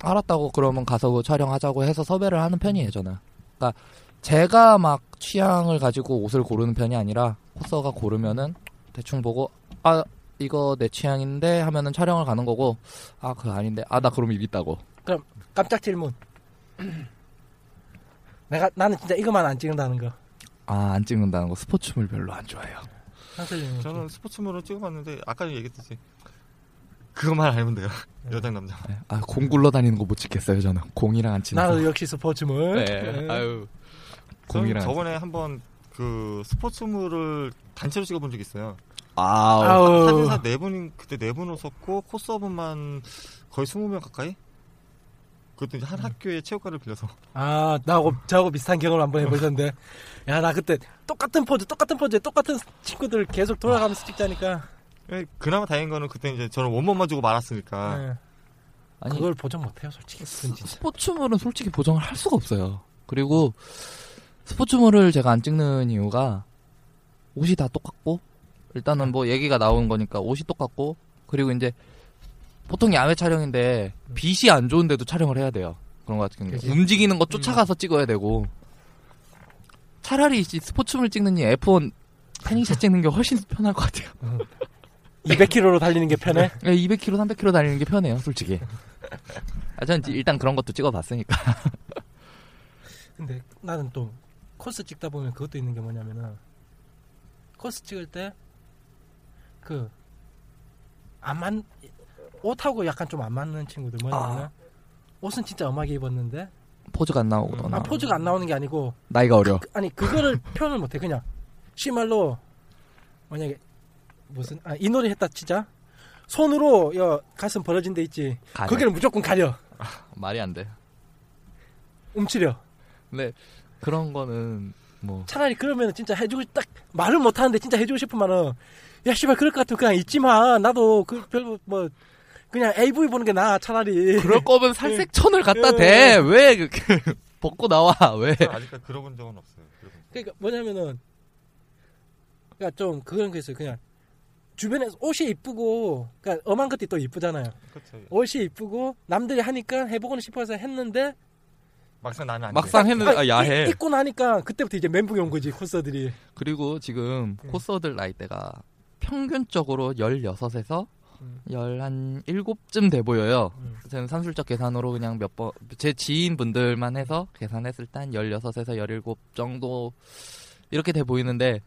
S3: 알았다고 그러면 가서 그 촬영하자고 해서 섭외를 하는 편이에요 저는. 그러니까 제가 막 취향을 가지고 옷을 고르는 편이 아니라 코스가 고르면은 대충 보고 아 이거 내 취향인데 하면은 촬영을 가는 거고 아 그거 아닌데 아 나 그럼 이있다고
S4: 깜짝 질문. 내가 나는 진짜 이거만 안 찍는다는 거.
S3: 아 안 찍는다는 거 스포츠물 별로 안 좋아해요.
S2: 저는 스포츠물을 찍어봤는데 아까 얘기했듯이 그것만 알면 돼요. 여자 남자.
S3: 네. 아공 굴러다니는 거 못 찍겠어요 저는 공이랑 안 치는
S4: 나도
S3: 거
S4: 역시 스포츠물.
S3: 네. 아유
S2: 저는
S3: 공이랑 안
S2: 저번에 한번 그 스포츠물을 단체로 찍어본 적이 있어요.
S3: 아우
S4: 아우.
S2: 사진사 네 분이 그때 네 분 오셨고 코스업은만 거의 20명 가까이. 그것도 이제 한 학교의 체육관을 빌려서
S4: 아, 나하고 저하고 비슷한 경험을 한번 해보셨는데, 야, 나 그때 똑같은 포즈, 똑같은 포즈에 똑같은 친구들 계속 돌아가면서 찍자니까,
S2: 예, 그나마 다행인 거는 그때 이제 저는 원본만 주고 말았으니까
S4: 예.
S3: 아니
S4: 그걸 보정 못해요, 솔직히. 진짜.
S3: 스포츠물은 솔직히 보정을 할 수가 없어요 그리고 스포츠물을 제가 안 찍는 이유가 옷이 다 똑같고 일단은 뭐 얘기가 나온 거니까 옷이 똑같고 그리고 이제 보통 야외 촬영인데 빛이 안 좋은데도 촬영을 해야 돼요 그런 거 같은 경우. 움직이는 거 쫓아가서 찍어야 되고 차라리 이 스포츠물 찍느니 F1 패닝샷 찍는 게 훨씬 편할 것 같아요
S4: 200km로 달리는 게 편해?
S3: 200km 300km 달리는 게 편해요 솔직히. 아, 전 일단 그런 것도 찍어봤으니까.
S4: 근데 나는 또 코스 찍다 보면 그것도 있는 게 뭐냐면은 코스 찍을 때 그안 맞, 옷하고 약간 좀 안 맞는 친구들 뭐냐면은
S3: 아.
S4: 옷은 진짜 엄하게 입었는데
S3: 포즈가 안 나오거나
S4: 아, 포즈가 안 나오는 게 아니고
S3: 나이가 어려.
S4: 그- 아니 그거를 표현을 못해. 그냥 시말로 만약에 무슨 아, 이 노래 했다 치자 손으로 여 가슴 벌어진 데 있지
S3: 가려.
S4: 거기를 무조건 가려
S3: 말이 안 돼.
S4: 움츠려
S3: 근데 그런 거는 뭐
S4: 차라리 그러면 진짜 해주고 딱 말을 못 하는데 진짜 해주고 싶은 말은 야 씨발 그럴 것 같으면 그냥 잊지 마 나도 그 별로 뭐 그냥 AV 보는 게 나아 차라리
S3: 그럴 거면 살색천을 갖다
S4: 예.
S3: 대. 왜 그, 그, 벗고 나와? 왜?
S2: 아직까지 들어본 적은 없어요.
S4: 그러니까 뭐냐면은 그러니까 좀 그런 게 있어요 그냥 주변에 옷이 이쁘고 그러니까 엄한 것도 또 이쁘잖아요
S2: 그렇죠.
S4: 옷이 이쁘고 남들이 하니까 해보고 싶어서 했는데
S2: 막상 나는 안
S3: 막상
S2: 돼.
S3: 했는데 아, 야해.
S4: 이- 입고 나니까 그때부터 이제 멘붕이 온 거지 코스들이
S3: 그리고 지금
S4: 음.
S3: 코스어들 나이대가 평균적으로 16에서
S4: 음.
S3: 11, 7쯤 돼 보여요.
S4: 음.
S3: 저는 산술적 계산으로 그냥 몇 번, 제 지인분들만 해서 계산했을 때 한 16에서 17 정도 이렇게 돼 보이는데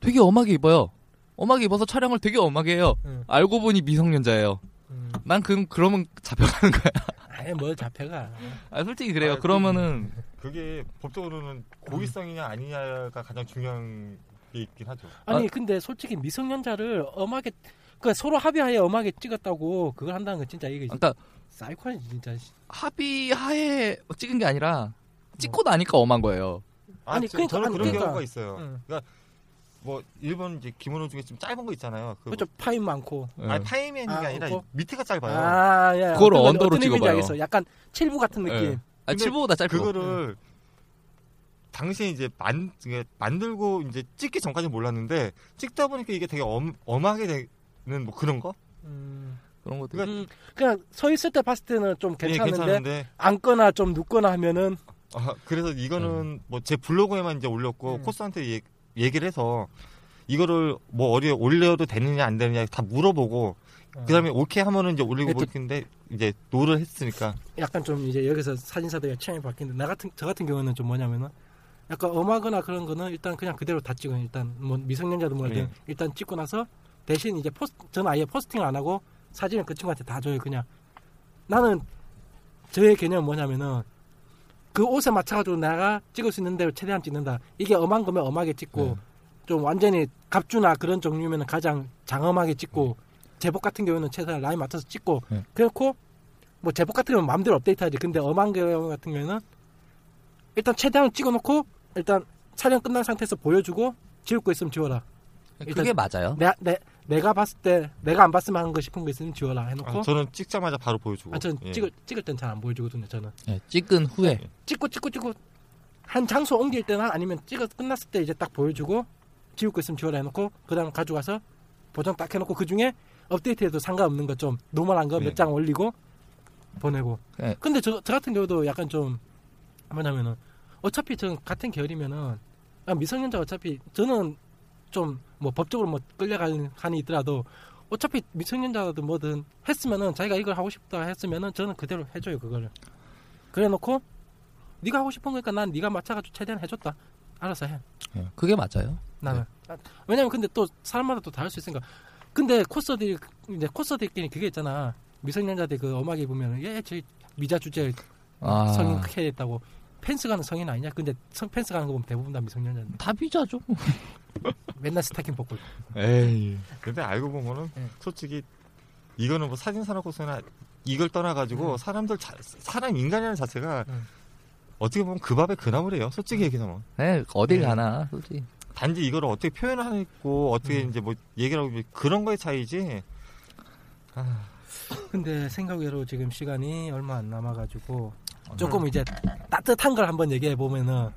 S3: 되게 엄하게 입어요. 엄하게 입어서 촬영을 되게 엄하게 해요.
S4: 음.
S3: 알고 보니 미성년자예요.
S4: 음.
S3: 난 그, 그러면 잡혀가는 거야.
S4: 아예 뭘 잡혀가
S3: 아, 솔직히 그래요.
S2: 아,
S3: 그러면은
S2: 그게 법적으로는 고의성이냐 아니냐가 가장 중요한 게 있긴 하죠.
S4: 아니 근데 솔직히 미성년자를 엄하게 그 서로 합의하에 엄하게 찍었다고 그걸 한다는 건 진짜 이게
S3: 그러니까
S4: 사이코지 진짜.
S3: 합의하에 찍은 게 아니라 찍고 나니까 엄한 거예요.
S2: 아,
S4: 아니,
S2: 저,
S4: 그러니까,
S2: 저는
S4: 아니,
S2: 그런
S4: 그러니까.
S2: 경우가 있어요.
S4: 응.
S2: 그러니까 뭐 일본 이제 기모노 중에 좀 짧은 거 있잖아요. 그
S4: 그렇죠 파임 많고.
S3: 예.
S2: 아니 파이맨이 게
S4: 아,
S2: 아니라
S4: 그거?
S2: 밑에가 짧아요.
S4: 아, 예.
S3: 그걸
S4: 어떤,
S3: 언더로
S4: 어떤
S3: 찍어봐요.
S4: 알겠어. 약간 칠부 같은 느낌.
S3: 예. 아,
S2: 근데
S3: 7부보다 짧고.
S2: 그거를 당시에 이제 만 이게 만들고 이제 찍기 전까지 몰랐는데 찍다 보니까 이게 되게 엄, 엄하게 되는 뭐 그런 거?
S4: 음.
S3: 그런 것도.
S2: 그러니까
S4: 음, 그냥 서 있을 때 봤을 때는 좀
S2: 예,
S4: 괜찮은데
S2: 괜찮은데
S4: 앉거나 좀 눕거나 하면은
S2: 아, 그래서 이거는 뭐제 블로그에만 이제 올렸고
S4: 음.
S2: 코스한테 얘- 얘기를 해서 이거를 뭐 어디에 올려도 되느냐 안 되느냐 다 물어보고 그다음에 오케이 하면은 이제 올리고 볼텐데 이제 no를 했으니까
S4: 약간 좀 이제 여기서 사진사들의 취향이 바뀌는데 나 같은 저 같은 경우는 좀 뭐냐면은 약간 엄하거나 그런 거는 일단 그냥 그대로 다 찍어요. 일단 뭐 미성년자도 뭐든
S2: 예.
S4: 일단 찍고 나서 대신 이제 포스 저는 아예 포스팅을 안 하고 사진을 그 친구한테 다 줘요. 그냥 나는 저의 개념은 뭐냐면은 그 옷에 맞춰가지고 내가 찍을 수 있는 대로 최대한 찍는다. 이게 엄한 거면 엄하게 찍고
S3: 네.
S4: 좀 완전히 갑주나 그런 종류면 가장 장엄하게 찍고 제복 같은 경우는 최대한 라인 맞춰서 찍고
S3: 네.
S4: 그렇고 뭐 제복 같은 경우는 마음대로 업데이트하지. 근데 엄한 경우 같은 경우는 일단 최대한 찍어놓고 일단 촬영 끝난 상태에서 보여주고 지울 거 있으면 지워라.
S3: 그게 맞아요.
S4: 내, 내, 내가 봤을 때 내가 안 봤으면 하는 거 싶은 거 있으면 지워라 해놓고
S2: 아, 저는 찍자마자 바로 보여주고
S4: 아, 저는
S2: 예.
S4: 찍을 찍을 땐 잘 안 보여주거든요. 저는
S3: 예, 찍은 후에.
S4: 찍고 찍고 찍고 한 장소 옮길 때나 아니면 찍어 끝났을 때 이제 딱 보여주고 지울 거 있으면 지워라 해놓고 그다음 가져가서 보정 딱 해놓고 그 중에 업데이트해도 상관없는 거 좀 normal한 거 몇
S2: 네.
S4: 장 올리고 보내고.
S3: 네.
S4: 근데 저, 저 같은 경우도 약간 좀 뭐냐면은 어차피 저 같은 계열이면은 아, 미성년자 어차피 저는 좀 뭐 법적으로 뭐 끌려가는 한이 있더라도 어차피 미성년자든 뭐든 했으면은 자기가 이걸 하고 싶다 했으면은 저는 그대로 해줘요 그거를. 그래놓고 네가 하고 싶은 거니까 난 네가 맞춰가지고 최대한 해줬다. 알아서 해.
S3: 예, 그게 맞아요.
S4: 나는. 아, 왜냐면 근데 또 사람마다 또 다를 수 있으니까. 근데 코스들이 이제 코스들끼리 그게 있잖아. 미성년자들 그 음악에 보면은 예저 미자 주제
S3: 아.
S4: 성인 크게 했다고 펜스 가는 성인 아니냐 근데 성 펜스 가는 거 보면 대부분 다 미성년자
S3: 다 비자죠.
S4: 맨날 스타킹 벗고
S2: 에이. 근데 알고 보면은
S4: 예.
S2: 솔직히 이거는 뭐 사진사나 코스나 이걸 떠나가지고
S4: 음.
S2: 사람들 자, 사람 인간이라는 자체가
S4: 음.
S2: 어떻게 보면 그 밥에 그 나물이에요. 솔직히 얘기하면
S3: 예, 어딜
S2: 네.
S3: 가나, 솔직히.
S2: 단지 이거를 어떻게 표현하고 어떻게
S4: 음.
S2: 이제 뭐 얘기를 하고 그런 거의 차이지. 아,
S4: 근데 생각외로 지금 시간이 얼마 안 남아가지고
S2: 음.
S4: 조금 이제 따뜻한 걸 한번 얘기해 보면은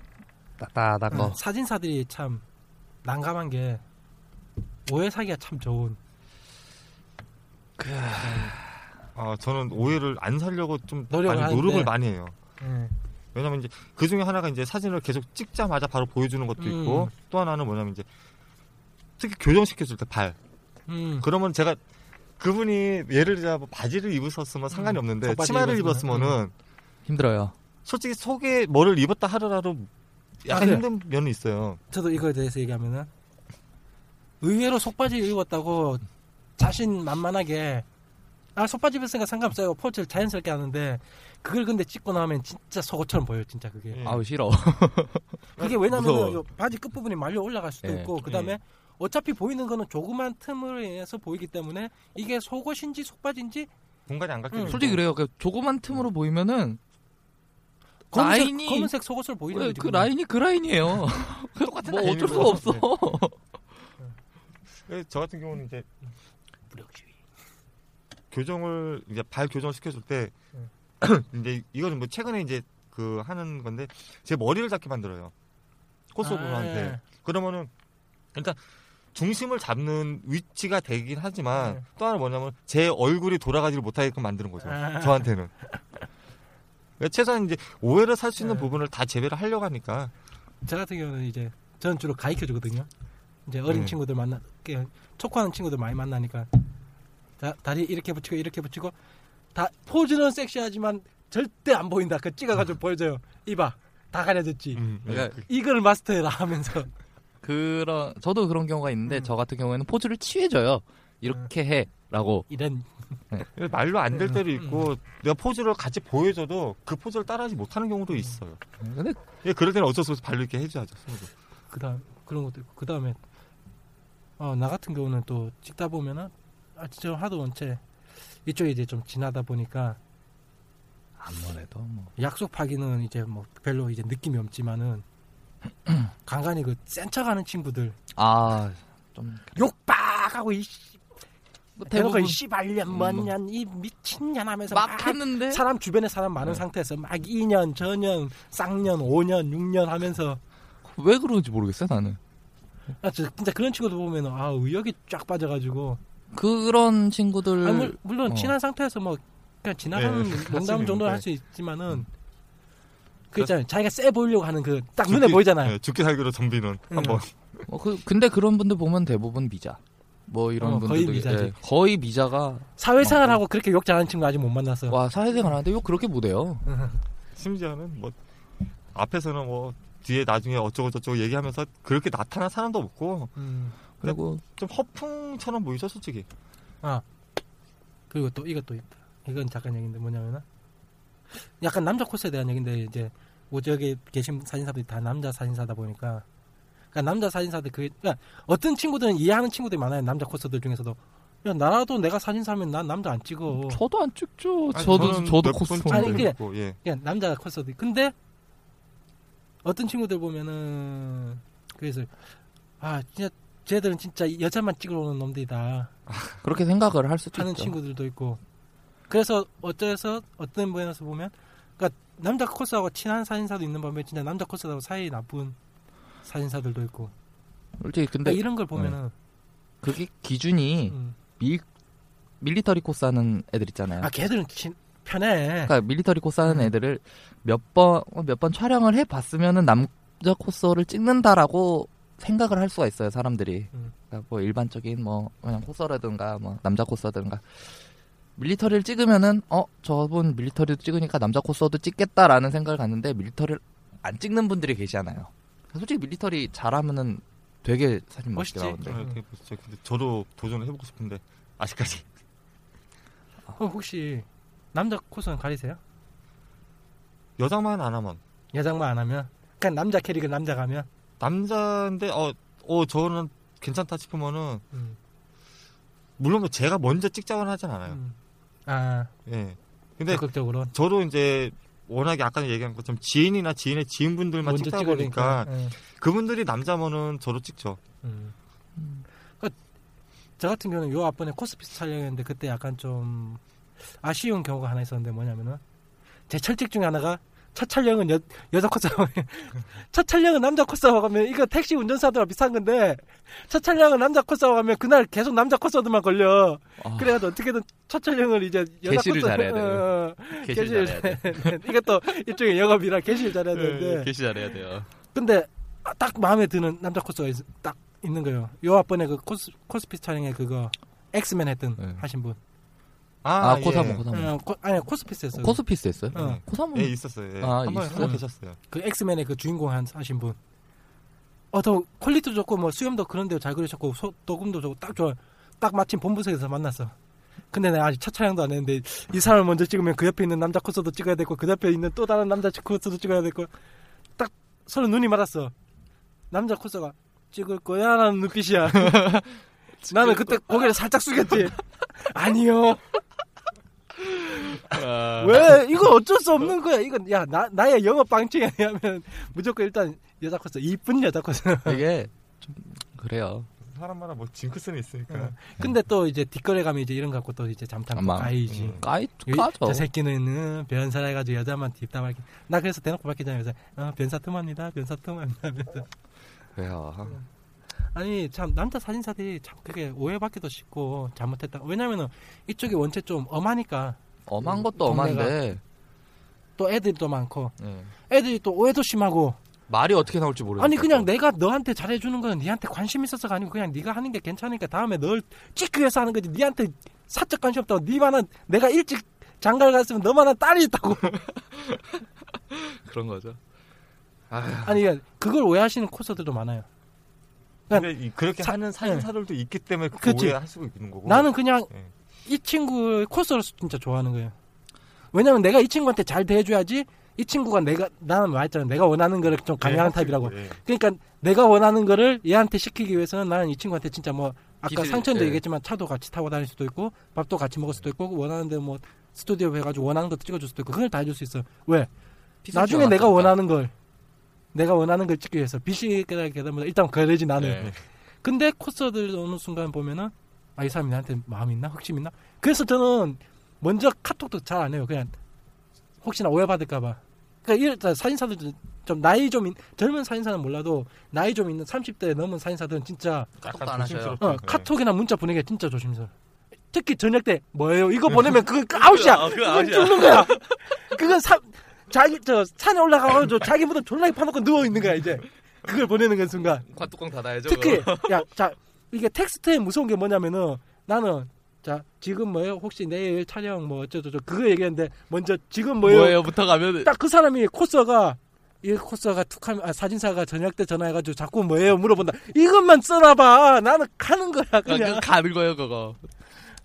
S3: 따따다 거.
S4: 음, 사진사들이 참 난감한 게 오해 사기가 참 좋은.
S2: 아, 저는 오해를 안 살려고 좀
S4: 노력을
S2: 많이
S4: 하는데.
S2: 노력을 많이 해요.
S4: 예.
S2: 왜냐면 이제 그 중에 하나가 이제 사진을 계속 찍자마자 바로 보여주는 것도 있고
S4: 음.
S2: 또 하나는 뭐냐면 이제 특히 교정시켜줄 때 발.
S4: 음.
S2: 그러면 제가 그분이 예를 들어 뭐 바지를 입으셨으면 상관이
S4: 음,
S2: 없는데
S4: 속바지
S2: 치마를
S4: 입었으면,
S2: 입었으면은
S3: 힘들어요.
S2: 솔직히 속에 뭐를 입었다 하더라도 약간
S4: 아.
S2: 힘든 면이 있어요.
S4: 저도 이거에 대해서 얘기하면은 의외로 속바지 입었다고 자신 만만하게 아 속바지 입었으니까 상관없어요 포즈를 자연스럽게 하는데 그걸 근데 찍고 나면 진짜 속옷처럼 보여요 진짜 그게
S2: 예.
S3: 아우, 싫어.
S4: 그게 왜냐면. 바지 끝 부분이 말려 올라갈 수도
S3: 예.
S4: 있고 그 다음에 어차피 보이는 거는 조그만 틈으로 인해서 보이기 때문에 이게 속옷인지 속바지인지
S2: 공간이 안 갖게
S4: 음.
S2: 되고.
S3: 솔직히 그래요. 그 조그만 틈으로 보이면은
S4: 검은색,
S3: 라인이-
S4: 검은색 속옷을 보이는
S3: 왜
S4: 거지
S3: 그
S4: 그거는.
S3: 라인이 그 라인이에요.
S2: 똑같은
S3: 뭐 어쩔. 수가 없어.
S2: 네. 저 같은 경우는 이제
S4: 무력주의.
S2: 교정을 이제 발 교정을 시켜줄 때
S4: 음.
S2: 이제 이거는 뭐 최근에 이제 그 하는 건데 제 머리를 잡게 만들어요. 코스오브한테.
S4: 아, 예.
S2: 그러면은 일단 중심을 잡는 위치가 되긴 하지만
S4: 네.
S2: 또 하나 뭐냐면 제 얼굴이 돌아가지를 못하게끔 만드는 거죠.
S4: 아.
S2: 저한테는. 그러니까 최소한 이제 오해를 살 수 있는
S4: 네.
S2: 부분을 다 제외를 하려고 하니까
S4: 저 같은 경우는 이제 저는 주로 가이켜 주거든요. 이제 어린
S2: 네.
S4: 친구들 만나 촉구하는 친구들 많이 만나니까 자, 다리 이렇게 붙이고 이렇게 붙이고 다 포즈는 섹시하지만 절대 안 보인다. 그 찍어가지고 보여줘요. 이봐 다 가려졌지.
S2: 음,
S3: 그러니까
S2: 네.
S4: 이걸 마스터해라 하면서
S3: 그런 저도 그런 경우가 있는데
S4: 음.
S3: 저 같은 경우에는 포즈를 취해줘요. 이렇게 해라고.
S4: 이런.
S2: 말로 안될
S4: 음,
S2: 때도
S4: 음.
S2: 있고 내가 포즈를 같이 보여줘도 그 포즈를 따라하지 못하는 경우도 있어요.
S3: 근데
S2: 예, 그럴 때는 어쩔 수 없이 발로 이렇게 해줘야죠.
S4: 그다음 그런 것도 있고. 그다음에 어 나 같은 경우는 또 찍다 보면은 아 진짜 하도 원체 이쪽에 이제 좀 지나다 보니까
S3: 아무래도 뭐.
S4: 약속하기는 이제 뭐 별로 이제 느낌이 없지만은 간간히 그 센 척하는 친구들.
S3: 아좀
S4: 욕박 하고 이 씨-
S3: 뭐
S4: 대놓고 씨발년 뭐년 이 미친년 하면서
S3: 막
S4: 막
S3: 했는데
S4: 사람 주변에 사람 많은
S3: 네.
S4: 상태에서 막 2년 저년 쌍년 5년 6년 하면서
S3: 왜 그런지 모르겠어요 나는
S4: 아 저- 진짜 그런 친구들 보면은 아 의욕이 쫙 빠져가지고
S3: 그런 친구들
S4: 아, 물, 물론
S3: 어.
S4: 친한 상태에서 뭐 그냥 지나가는
S2: 네,
S4: 농담
S2: 하시는
S4: 정도
S2: 네.
S4: 할수 있지만은 그 있잖아요 자기가 세 보이려고 하는 그 딱 눈에 보이잖아요
S2: 예, 죽기 살기로 덤비는
S4: 응.
S2: 한번.
S3: 뭐 그, 근데 그런 분들 보면 대부분 미자 뭐 이런
S4: 어, 거의
S3: 분들도
S4: 미자지.
S3: 예, 거의 미자가
S4: 사회생활하고 그렇게 욕 잘하는 친구 아직 못 만났어
S3: 와 사회생활 하는데 욕 그렇게 못해요
S2: 심지어는 뭐 앞에서는 뭐 뒤에 나중에 어쩌고 저쩌고 얘기하면서 그렇게 나타난 사람도 없고
S4: 음.
S3: 그리고
S2: 좀 허풍처럼 보이죠 솔직히.
S4: 그리고 또 이것도 있다 이건 잠깐 얘기인데 뭐냐면은 약간 남자 코스에 대한 얘기인데 이제 뭐 저기 계신 사진사들이 다 남자 사진사다 보니까 그러니까 남자 사진사들 그 그러니까 어떤 친구들은 이해하는 친구들이 많아요 남자 코스들 중에서도. 야 나라도 내가 사진사면 난 남자 안 찍어.
S3: 저도 안 찍죠.
S2: 아니,
S3: 저도 저도
S2: 몇
S3: 코스
S2: 번
S4: 아니,
S2: 있고, 예.
S4: 그냥 남자 코스들. 근데 어떤 친구들 보면은 그래서 아 진짜 쟤들은 진짜 여자만 찍으러 오는 놈들이다.
S3: 그렇게 생각을 할 수도
S4: 하는
S3: 있죠.
S4: 친구들도 있고. 그래서 어째서 어떤 부분에서 보면 그러니까 남자 코스하고 친한 사진사도 있는 반면에 진짜 남자 코스하고 사이 나쁜 사진사들도 있고.
S3: 솔직히
S4: 그러니까
S3: 근데
S4: 이런 걸 보면은
S3: 그게 기준이
S4: 음.
S3: 밀 밀리터리 코스 하는 애들 있잖아요.
S4: 아 걔들은 친, 편해.
S3: 그러니까 밀리터리 코스 하는
S4: 음.
S3: 애들을 몇 번 몇 번 촬영을 해 봤으면은 남자 코스를 찍는다라고 생각을 할 수가 있어요 사람들이.
S4: 음.
S3: 그러니까 뭐 일반적인 뭐 그냥 코스라든가 뭐 남자 코스라든가. 밀리터리를 찍으면은 어 저분 밀리터리도 찍으니까 남자 코스도 찍겠다라는 생각을 갖는데 밀리터리를 안 찍는 분들이 계시잖아요 솔직히 밀리터리 잘하면은 되게 사진 멋있게. 나오는데
S2: 아, 되게 멋있죠. 근데 저도 도전을 해보고 싶은데 아직까지
S4: 그럼 혹시 남자 코스는 가리세요?
S2: 여자만 안 하면
S4: 여장만 안 하면 그냥 남자 캐릭은 남자 가면
S2: 남자인데 어, 어 저는 괜찮다 싶으면은
S4: 음.
S2: 물론 뭐 제가 먼저 찍자고는 하진 않아요.
S4: 음. 아
S2: 예. 근데
S4: 적극적으로
S2: 저도 이제 워낙에 아까 얘기한 것처럼 지인이나 지인의 지인분들만 찍다 보니까
S4: 예.
S2: 그분들이 남자면은 저도 찍죠.
S4: 음. 그, 저 같은 경우는 요 앞번에 코스피스 촬영했는데 그때 약간 좀 아쉬운 경우가 하나 있었는데 뭐냐면은 제 철칙 중에 하나가 첫 촬영은 여, 여자 해요. 첫 촬영은 남자 코스라고 하면 이거 택시 운전사들랑 비슷한 건데 첫 촬영은 남자 코스라고 하면 그날 계속 남자 코스들만 걸려
S3: 아,
S4: 그래가지고 어떻게든 첫 촬영을 이제 여자
S3: 게시를
S4: 코스
S3: 잘해야 돼요.
S4: 어,
S3: 게시를
S4: 게시를
S3: 잘해야 돼
S4: 이것도 일종의 영업이라 게시를 잘해야 되는데
S3: 게시 잘해야 돼요
S4: 근데 아, 딱 마음에 드는 남자 코스가 있, 딱 있는 거예요. 요 앞번에 그 코스 코스피 촬영에 그거 엑스맨 했던
S3: 네.
S4: 하신 분.
S3: 아,
S2: 예.
S3: 코사모 코사모
S4: 어, 코, 아니 코스피스 했어요.
S3: 코스피스 했어요?
S4: 어.
S3: 코사모
S2: 예, 있었어요. 예.
S3: 아,
S2: 한번
S3: 있어요?
S2: 한번 계셨어요.
S4: 그 엑스맨의 그 주인공 한 하신 분. 어, 더 quality도 좋고 뭐 수염도 그런데 잘 그리셨고 소, 녹음도 좋고 딱 좋아. 딱 마침 본부석에서 만났어. 근데 내가 아직 첫 촬영도 안 했는데 이 사람을 먼저 찍으면 그 옆에 있는 남자 코스도 찍어야 되고 그 옆에 있는 또 다른 남자 코스도 찍어야 되고 딱 서로 눈이 맞았어. 남자 코스가 찍을 거야 라는 눈빛이야. 나는 그때 고개를 살짝 숙였지. 아니요.
S3: 아.
S4: 왜 이거 어쩔 수 없는 거야. 이건 야 나, 나의 영업 방침이 아니면 무조건 일단 여자 코스 이쁜 여자 코스.
S3: 이게 좀 그래요
S2: 사람마다 뭐 징크스는 있으니까.
S4: 어. 근데 또 이제 뒷거래 가면 이제 이런 거 갖고 또 이제 잠깐. 가이지.
S2: 음.
S3: 까이
S4: 이-
S3: 까죠
S4: 저 새끼는 음, 변사 해가지고 여자만 뒷담화기. 나 그래서 대놓고 밝히잖아요. 그래서 어, 변사 틈합니다. 변사 틈합니다. 하면서.
S3: 왜요
S4: 아니 참 남자 사진사들이 참 그게 오해받기도 쉽고 잘못했다. 왜냐면은 이쪽이 원체 좀 엄하니까.
S3: 엄한 것도
S4: 동네가.
S3: 엄한데.
S4: 또 애들도 많고.
S3: 예.
S4: 애들이 또 오해도 심하고.
S3: 말이 어떻게 나올지 모르니까
S4: 아니 그냥 내가 너한테 잘해주는 건 니한테 관심 있어서가 아니고 그냥 네가 하는 게 괜찮으니까 다음에 널 찍기 위해서 하는 거지. 니한테 사적 관심 없다고. 니만한 내가 일찍 장가를 갔으면 너만한 딸이 있다고.
S3: 그런 거죠. 아,
S4: 아니 그러니까 그걸 오해하시는 코스들도 많아요
S2: 근데 이- 그렇게
S4: 사-
S2: 하는 사진사들도 있기 때문에 그. 오해할 수 있는 거고.
S4: 나는 그냥
S2: 예.
S4: 이 친구의 코스를 진짜 좋아하는 거예요. 왜냐면 내가 이 친구한테 잘 대해줘야지 이 친구가 내가 나는 말했잖아 내가 원하는 거를 좀 강요하는
S2: 예,
S4: 타입이라고.
S2: 예.
S4: 그러니까 내가 원하는 거를 얘한테 시키기 위해서는 나는 이 친구한테 진짜 뭐 아까
S3: 기술, 예.
S4: 얘기했지만 차도 같이 타고 다닐 수도 있고 밥도 같이 먹을 수도 있고 원하는 데 뭐 스튜디오 해가지고 원하는 것도 찍어줄 수도 있고 그걸 다 해줄 수 있어. 왜? 나중에 내가 원하는 걸 내가 원하는 걸 찍기 위해서 비시게다 게다보다 일단 그러지 나는.
S3: 네.
S4: 근데 코스들 어느 순간 보면은 아 이 사람이 나한테 마음 있나 흑심 있나 그래서 저는 먼저 카톡도 잘 안 해요 그냥 혹시나 오해받을까봐 그러니까 이런 사진사들 좀 나이 좀 있- 젊은 사진사는 몰라도 나이 좀 있는 30대 넘은 사진사들은 진짜
S3: 카톡도 안 하셔요.
S4: 어,
S2: 예.
S4: 카톡이나 문자 보내기가 진짜 조심스러워 특히 저녁 때 뭐예요 이거 보내면 그거 아웃이야
S3: 아, 그거
S4: 그건
S3: 아웃이야.
S4: 죽는 거야 그건 사, 자기 저 산에 올라가가지고 자기 무덤 졸라게 파놓고 누워 있는 거야 이제. 그걸 보내는 건 순간.
S3: 관뚜껑 닫아야죠.
S4: 특히 야 자 이게 텍스트에 무서운 게 뭐냐면은 나는 자 지금 뭐예요? 혹시 내일 촬영 뭐 어쩌저쩌 그거 얘기했는데 먼저 지금 뭐예요,
S3: 뭐예요부터 가면
S4: 딱 그 사람이 코스가 이 코스가 툭하면 아, 사진사가 저녁 때 전화해가지고 자꾸 뭐예요? 물어본다. 이것만 써놔봐. 나는 가는 거야
S3: 아,
S4: 그냥.
S3: 그 가는 거예요 그거.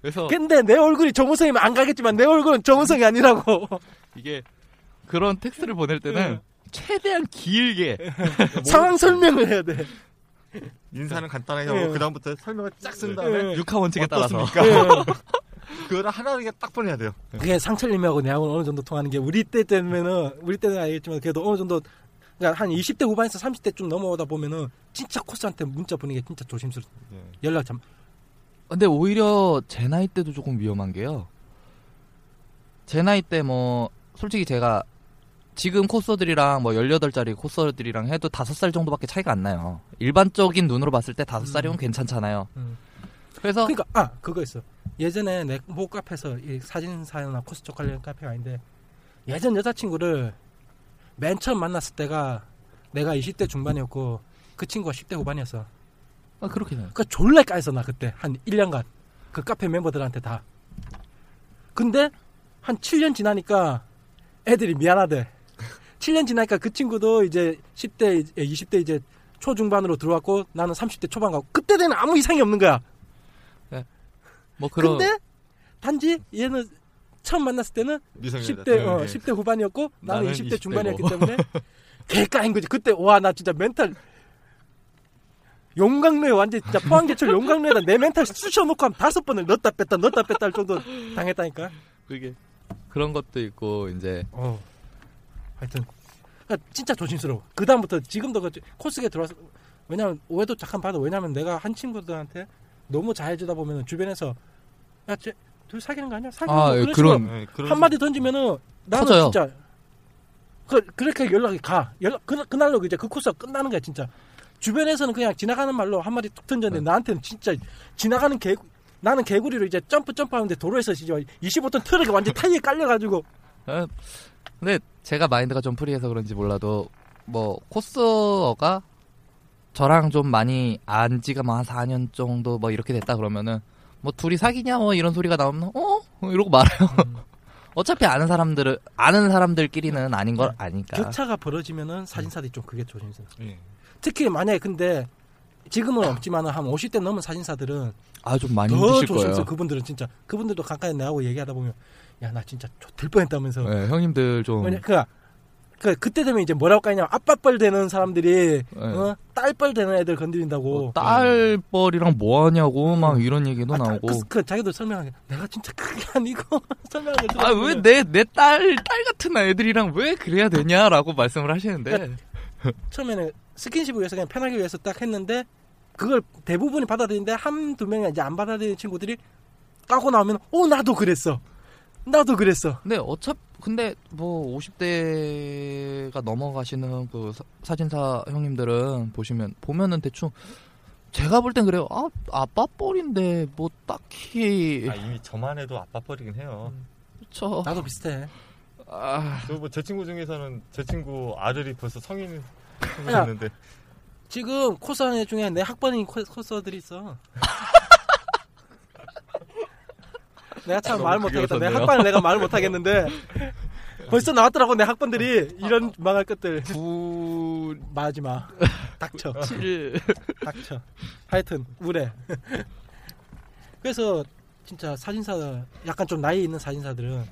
S3: 그래서
S4: 근데 내 얼굴이 정우성이면 안 가겠지만 내 얼굴은 정우성이 아니라고.
S3: 이게 그런 텍스트를 보낼 때는 최대한 길게
S4: 상황 설명을 해야 돼
S2: 인사는 간단하게 하고
S4: 예.
S2: 그다음부터 설명을 쫙 쓴 다음에
S4: 예.
S3: 육하 원칙에 따라서?
S2: 그거를 하나하나 딱 보내야 돼요.
S4: 그게 상철님하고 내하고는 어느 정도 통하는 게 우리 때 때면은 우리 때는 알겠지만 그래도 어느 정도 그러니까 한 20대 후반에서 30대 좀 넘어오다 보면은 진짜 코스한테 문자 보내기 진짜 조심스러워.
S2: 예.
S4: 연락 참.
S3: 근데 오히려 제 나이 때도 조금 위험한 게요. 제 나이 때 뭐 솔직히 제가 지금 코스들이랑 뭐 18짜리 코스들이랑 해도 5살 정도밖에 차이가 안 나요. 일반적인 눈으로 봤을 때 5살이면
S4: 음.
S3: 괜찮잖아요.
S4: 음.
S3: 그래서
S4: 그러니까 아 그거 있어. 예전에 내모 카페에서 이 사진사나 코스 쪽 관련 카페가 아닌데 예전 여자친구를 맨 처음 만났을 때가 내가 20대 중반이었고 그 친구가 10대 후반이었어.
S3: 아, 그렇게 돼요.
S4: 그 졸라 까였어 나 그때 한 1년간 그 카페 멤버들한테 다. 근데 한 7년 지나니까 애들이 미안하대. 7년 지나니까 그 친구도 이제 10대, 이제 20대 이제 초중반으로 들어왔고 나는 30대 초반 가고 그때 되는 아무 이상이 없는 거야.
S3: 뭐 그런
S4: 근데 단지 얘는 처음 만났을 때는
S2: 미성년자.
S4: 10대 어,
S2: 예.
S4: 10대 후반이었고 나는,
S2: 나는
S4: 20대
S2: 20대
S4: 중반이었기
S2: 고.
S4: 때문에 개까인 거지. 그때 와 나 진짜 멘탈 용광로에 완전 진짜 포항제철 용광로에다 내 멘탈 쑤셔놓고 한 다섯 번을 넣었다 뺐다 넣었다 뺐다 할 정도 당했다니까.
S3: 그게 그런 것도 있고 이제
S4: 어. 하여튼 그러니까 진짜 조심스러워. 그 다음부터 지금도 그 코스에 들어와서 왜냐면 오해도 잠깐 봐도 왜냐면 내가 한 친구들한테 너무 잘해주다 보면은 주변에서 야쟤 둘 사귀는 거 아니야? 사귀는
S3: 아,
S4: 거
S3: 예,
S4: 그런
S2: 예, 그런
S4: 한 마디 던지면은 나는
S3: 터져요.
S4: 진짜 그 그렇게 연락이 가 연락 그 그날로 이제 그 코스가 끝나는 거야 진짜 주변에서는 그냥 지나가는 말로 한 마디 툭 던졌는데
S3: 네.
S4: 나한테는 진짜 지나가는 개 나는 개구리로 이제 점프 점프하는데 도로에서 이제 25톤 트럭이 완전 타이어에 깔려가지고
S3: 어, 근데 제가 마인드가 좀 free해서 그런지 몰라도 뭐 코스어가 저랑 좀 많이 안 지가 뭐 한 4년 정도 뭐 이렇게 됐다 그러면은 뭐 둘이 사귀냐 뭐 이런 소리가 나오면 어 이러고 말아요. 어차피 아는 사람들은 아는 사람들끼리는 아닌 걸 아니까.
S4: 격차가 벌어지면은 사진사들이 좀 그게 조심스러워.
S2: 예.
S4: 특히 만약에 근데 지금은 없지만은 한 50대 넘은 사진사들은
S3: 아 좀 많이
S4: 더
S3: 힘드실
S4: 조심스러워.
S3: 거예요.
S4: 그분들은 진짜 그분들도 가까이 내하고 얘기하다 보면 야 나 진짜 될 뻔했다면서.
S3: 네, 형님들 좀
S4: 왜냐 그, 그 그때 되면 이제 뭐라고 까냐 아빠뻘 되는 사람들이
S3: 네.
S4: 어? 딸뻘 되는 애들 건드린다고.
S3: 뭐 딸뻘이랑 뭐 하냐고 막 이런 얘기도
S4: 아, 딸-
S3: 나오고.
S4: 그, 그 자기도 설명하게 내가 진짜 그게 아니고 설명하게
S3: 아왜 내 내 딸 딸 같은 애들이랑 왜 그래야 되냐라고 말씀을 하시는데
S4: 처음에는 스킨십을 위해서 그냥 편하게 위해서 딱 했는데 그걸 대부분이 받아들이는데 한두 명이 이제 안 받아들이는 친구들이 까고 나오면 어 나도 그랬어 나도 그랬어
S3: 근데 어차피 근데 뭐 50대가 넘어가시는 그 사- 사진사 형님들은 보시면 보면은 대충 제가 볼 땐 그래요. 아 아빠 뻘인데 뭐 딱히
S2: 아, 이미 저만 해도 아빠 뻘이긴 해요.
S3: 그쵸.
S4: 나도 비슷해
S3: 아,
S2: 저뭐제 친구 중에서는 제 친구 아들이 벌써 성인
S4: 야.
S2: 성인했는데
S4: 지금 코스 애 중에 내 학번인 코- 코스들이 있어 내가 참 말 못하겠다 내. 학번을 내가 말 못하겠는데 벌써 나왔더라고 내 학번들이 이런 망할 것들
S3: 구
S4: 말하지 마 닥쳐.
S3: 칠.
S4: 닥쳐. 하여튼 우래. 그래서 진짜 사진사 약간 좀 나이 있는 사진사들은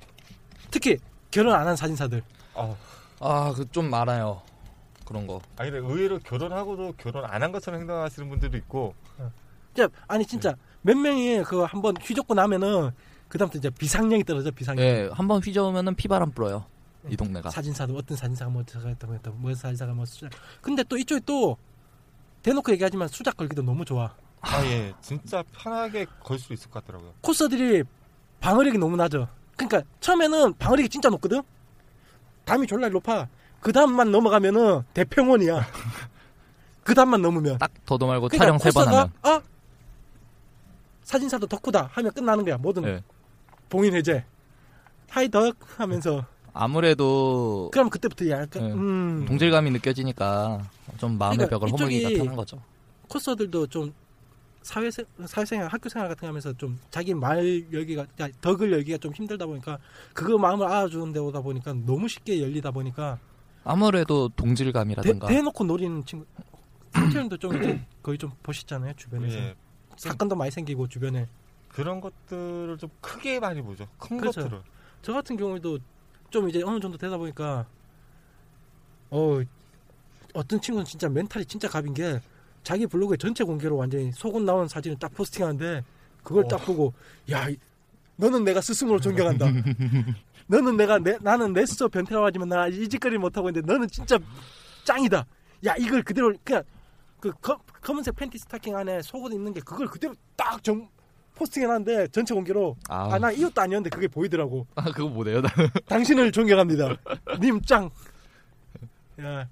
S4: 특히 결혼 안 한 사진사들
S2: 어.
S3: 아, 그좀 많아요. 그런 거.
S2: 아니 근데 의외로 결혼하고도 결혼 안 한 것처럼 행동하시는 분들도 있고
S4: 진짜 아니 진짜 몇 명이 그 한번 휘젓고 나면은 그다음부터 이제 비상령이 떨어져 비상령.
S3: 예, 한번 휘저으면은 피바람 불어요. 이 동네가.
S4: 사진사도 어떤 사진사가 뭐 했다고 했다고 뭐 사진사가 뭐 수작. 근데 또 이쪽이 또 대놓고 얘기하지만 수작 걸기도 너무 좋아.
S2: 아 예 진짜 편하게 걸 수 있을 것 같더라고요.
S4: 코스들이 방어력이 너무 낮아. 그러니까 처음에는 방어력이 진짜 높거든. 담이 졸라 높아. 그 다음만 넘어가면은 대평원이야. 그 다음만 넘으면.
S3: 딱 더도 말고
S4: 그러니까
S3: 촬영 세 번 하면.
S4: 아 사진사도 덕후다 하면 끝나는 거야. 모든
S3: 예.
S4: 봉인 해제. 하이 덕 하면서
S3: 아무래도
S4: 그럼 그때부터 약간
S3: 네.
S4: 음,
S3: 동질감이 느껴지니까 좀 마음의
S4: 그러니까
S3: 벽을 허물기가 편한 거죠.
S4: 코스들도 좀 사회생 사회생활 학교 생활 같은 거 하면서 좀 자기 말 열기가 야, 덕을 열기가 좀 힘들다 보니까 그거 마음을 알아주는 데 오다 보니까 너무 쉽게 열리다 보니까
S3: 아무래도
S4: 대,
S3: 동질감이라든가
S4: 대놓고 노리는 친구 삼촌도 좀 이제 거의 좀 보시잖아요 주변에서
S2: 예.
S4: 사건도 많이 생기고 주변에
S2: 그런 것들을 좀 크게 많이 보죠. 큰
S4: 그렇죠.
S2: 것들을.
S4: 저 같은 경우에도 좀 이제 어느 정도 되다 보니까 어 어떤 친구는 진짜 멘탈이 진짜 갑인 게 자기 블로그에 전체 공개로 완전히 속옷 나온 사진을 딱 포스팅하는데 그걸 딱 보고 야 이- 너는 내가 스승으로 존경한다. 너는 내가 내, 나는 내 스스로 변태라고 하지만 나 이 짓거리 못하고 있는데 너는 진짜 짱이다. 야 이걸 그대로 그냥 그 검, 검은색 팬티 스타킹 안에 속옷 입는 게 그걸 그대로 딱 정, 포스팅해놨는데 전체 공개로
S3: 아,
S4: 아나 이것도 아니었는데 그게 보이더라고.
S3: 아, 그거 뭐네요?
S4: 당신을 존경합니다. 님 짱. 야,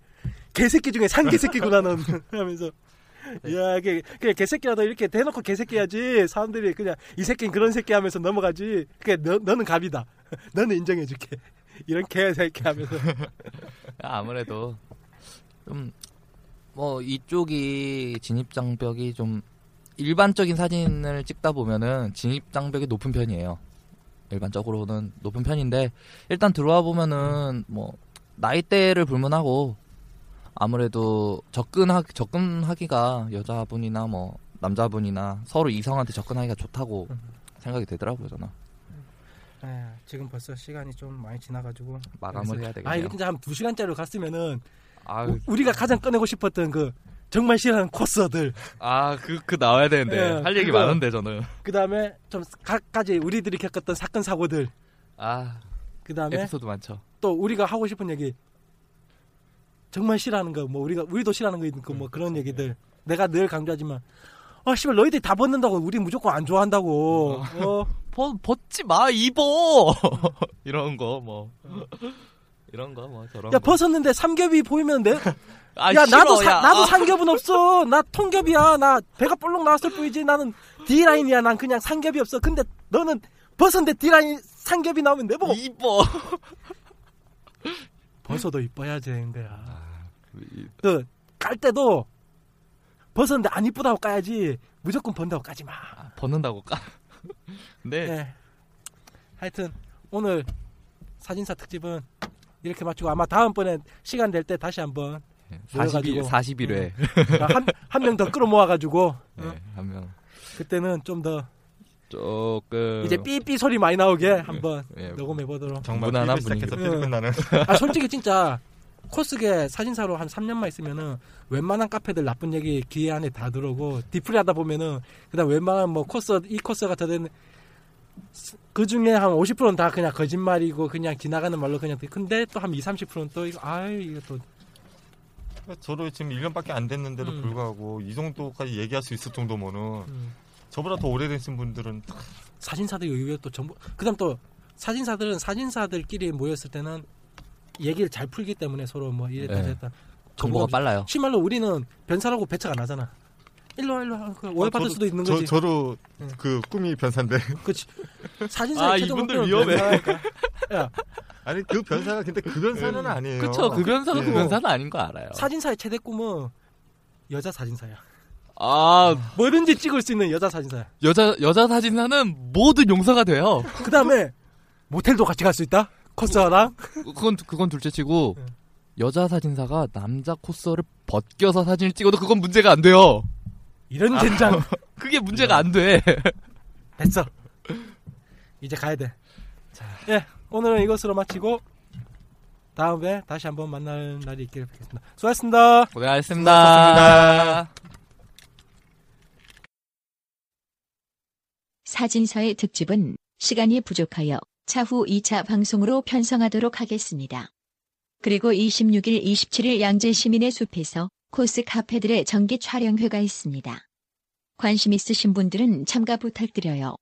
S4: 개새끼 중에 상개새끼구나 넌 하면서 야, 이게 그냥 개새끼라도 이렇게 대놓고 개새끼야지 사람들이 그냥 이 새끼는 그런 새끼 하면서 넘어가지. 그게 너, 너는 갑이다. 너는 인정해줄게. 이런 개새끼 하면서
S3: 아무래도 좀 뭐 이쪽이 진입 장벽이 좀 일반적인 사진을 찍다 보면은 진입 장벽이 높은 편이에요. 일반적으로는 높은 편인데 일단 들어와 보면은 뭐 나이대를 불문하고 아무래도 접근하 접근하기가 여자분이나 뭐 남자분이나 서로 이성한테 접근하기가 좋다고 생각이 되더라고요 저는
S4: 아, 지금 벌써 시간이 좀 많이 지나가지고
S3: 마감을 해야
S4: 아
S3: 되겠네요.
S4: 이거 진짜 한 두 시간짜리로 갔으면은
S3: 아,
S4: 우- 우리가 가장 꺼내고 싶었던 그 정말 싫어하는 코스들.
S3: 아 그 그 나와야 되는데.
S4: 예,
S3: 할 얘기
S4: 그거.
S3: 많은데 저는.
S4: 그 다음에 좀 각가지 우리들이 겪었던 사건 사고들.
S3: 아
S4: 그 다음에
S3: 에피소드 많죠.
S4: 또 우리가 하고 싶은 얘기. 정말 싫어하는 거 뭐 우리가 우리도 싫어하는 거 있고 뭐 그런 얘기들. 내가 늘 강조하지만 아 씨발 너희들이 다 벗는다고 우리 무조건 안 좋아한다고. 어.
S3: 벗, 벗지 마 입어! 이런 거 뭐 이런 거 뭐 저런
S4: 야
S3: 거.
S4: 벗었는데 삼겹이 보이면 돼?
S3: 아,
S4: 야
S3: 싫어,
S4: 나도 사-
S3: 야.
S4: 나도
S3: 아,
S4: 삼겹은 없어. 나 통겹이야. 나 배가 볼록 나왔을 뿐이지. 나는 D 라인이야. 난 그냥 삼겹이 없어. 근데 너는 벗었는데 D 라인 삼겹이 나오면 내보고.
S3: 입어
S4: 벗어도 이뻐야지 되는 거야
S3: 이-
S4: 그깔 때도 벗었는데 안 이쁘다고 까야지. 무조건 번다고 까지 마.
S3: 아, 벗는다고 까? 근데
S4: 네. 하여튼 오늘 사진사 특집은 이렇게 마치고 아마 다음번에 시간 될 때 다시 한번
S3: 40일
S4: 모여가지고.
S3: 41회.
S4: 한한 명 더 끌어모아가지고
S3: 네, 한명.
S4: 그때는 좀더
S3: 조금
S4: 이제 삐삐 소리 많이 나오게 한번
S3: 예,
S4: 녹음해 보도록.
S2: 정말
S3: 무난한
S2: 시작해서 끝나는.
S4: 아 솔직히 진짜 코스게 사진사로 한 3년만 있으면은 웬만한 카페들 나쁜 얘기 귀 안에 다 들어오고 디프리 하다 보면은 그다음 웬만한 뭐 코스 이 코스가 더 되는 그 중에 한 50%는 다 그냥 거짓말이고 그냥 지나가는 말로 그냥 듣- 근데 또 한 2, 30%는 또 이거 아유 이거 또
S2: 저도 지금 1년밖에 안 됐는데도
S4: 음.
S2: 불구하고 이 정도까지 얘기할 수 있을 정도면은
S4: 음,
S2: 저보다 더 오래되신 분들은
S4: 사진사들 의외로 또 정보 그다음 또 사진사들은 사진사들끼리 모였을 때는 얘기를 잘 풀기 때문에 서로 뭐 이랬다
S3: 네.
S4: 저랬다
S3: 정보가
S4: 정보가-
S3: 빨라요
S4: 심말로 우리는 변사라고 배척 안 하잖아. 일로 와, 일로 와. 그 오해받을
S2: 저도-
S4: 수도 있는
S2: 저,
S4: 거지.
S2: 저도
S4: 응.
S2: 그 꿈이 변사인데
S4: 그렇지. 사진사
S3: 아, 이분들 위험해.
S4: 야,
S2: 아니 그 변사가 근데 그 변사는 아니에요.
S3: 그쵸 그 변사가 그
S2: 네.
S3: 변사는 아닌 거 알아요
S4: 사진사의 최대 꿈은 여자 사진사야.
S3: 아
S4: 뭐든지 찍을 수 있는 여자 사진사야.
S3: 여자 여자 사진사는 모든 용서가 돼요
S4: 그 다음에 모텔도 같이 갈 수 있다. 코스와랑
S3: 그건 그건 둘째치고
S4: 네.
S3: 여자 사진사가 남자 코스를 벗겨서 사진을 찍어도 그건 문제가 안 돼요.
S4: 이런 젠장.
S3: 그게 문제가 안 돼.
S4: 됐어. 이제 가야 돼. 예, 오늘은 이것으로 마치고 다음에 다시 한번 만날 날이 있기를 바라겠습니다. 수고하셨습니다.
S3: 고생하셨습니다.
S5: 사진사의 특집은 시간이 부족하여 차후 2차 방송으로 편성하도록 하겠습니다. 그리고 26일, 27일 양재 시민의 숲에서 코스 카페들의 정기 촬영회가 있습니다. 관심 있으신 분들은 참가 부탁드려요.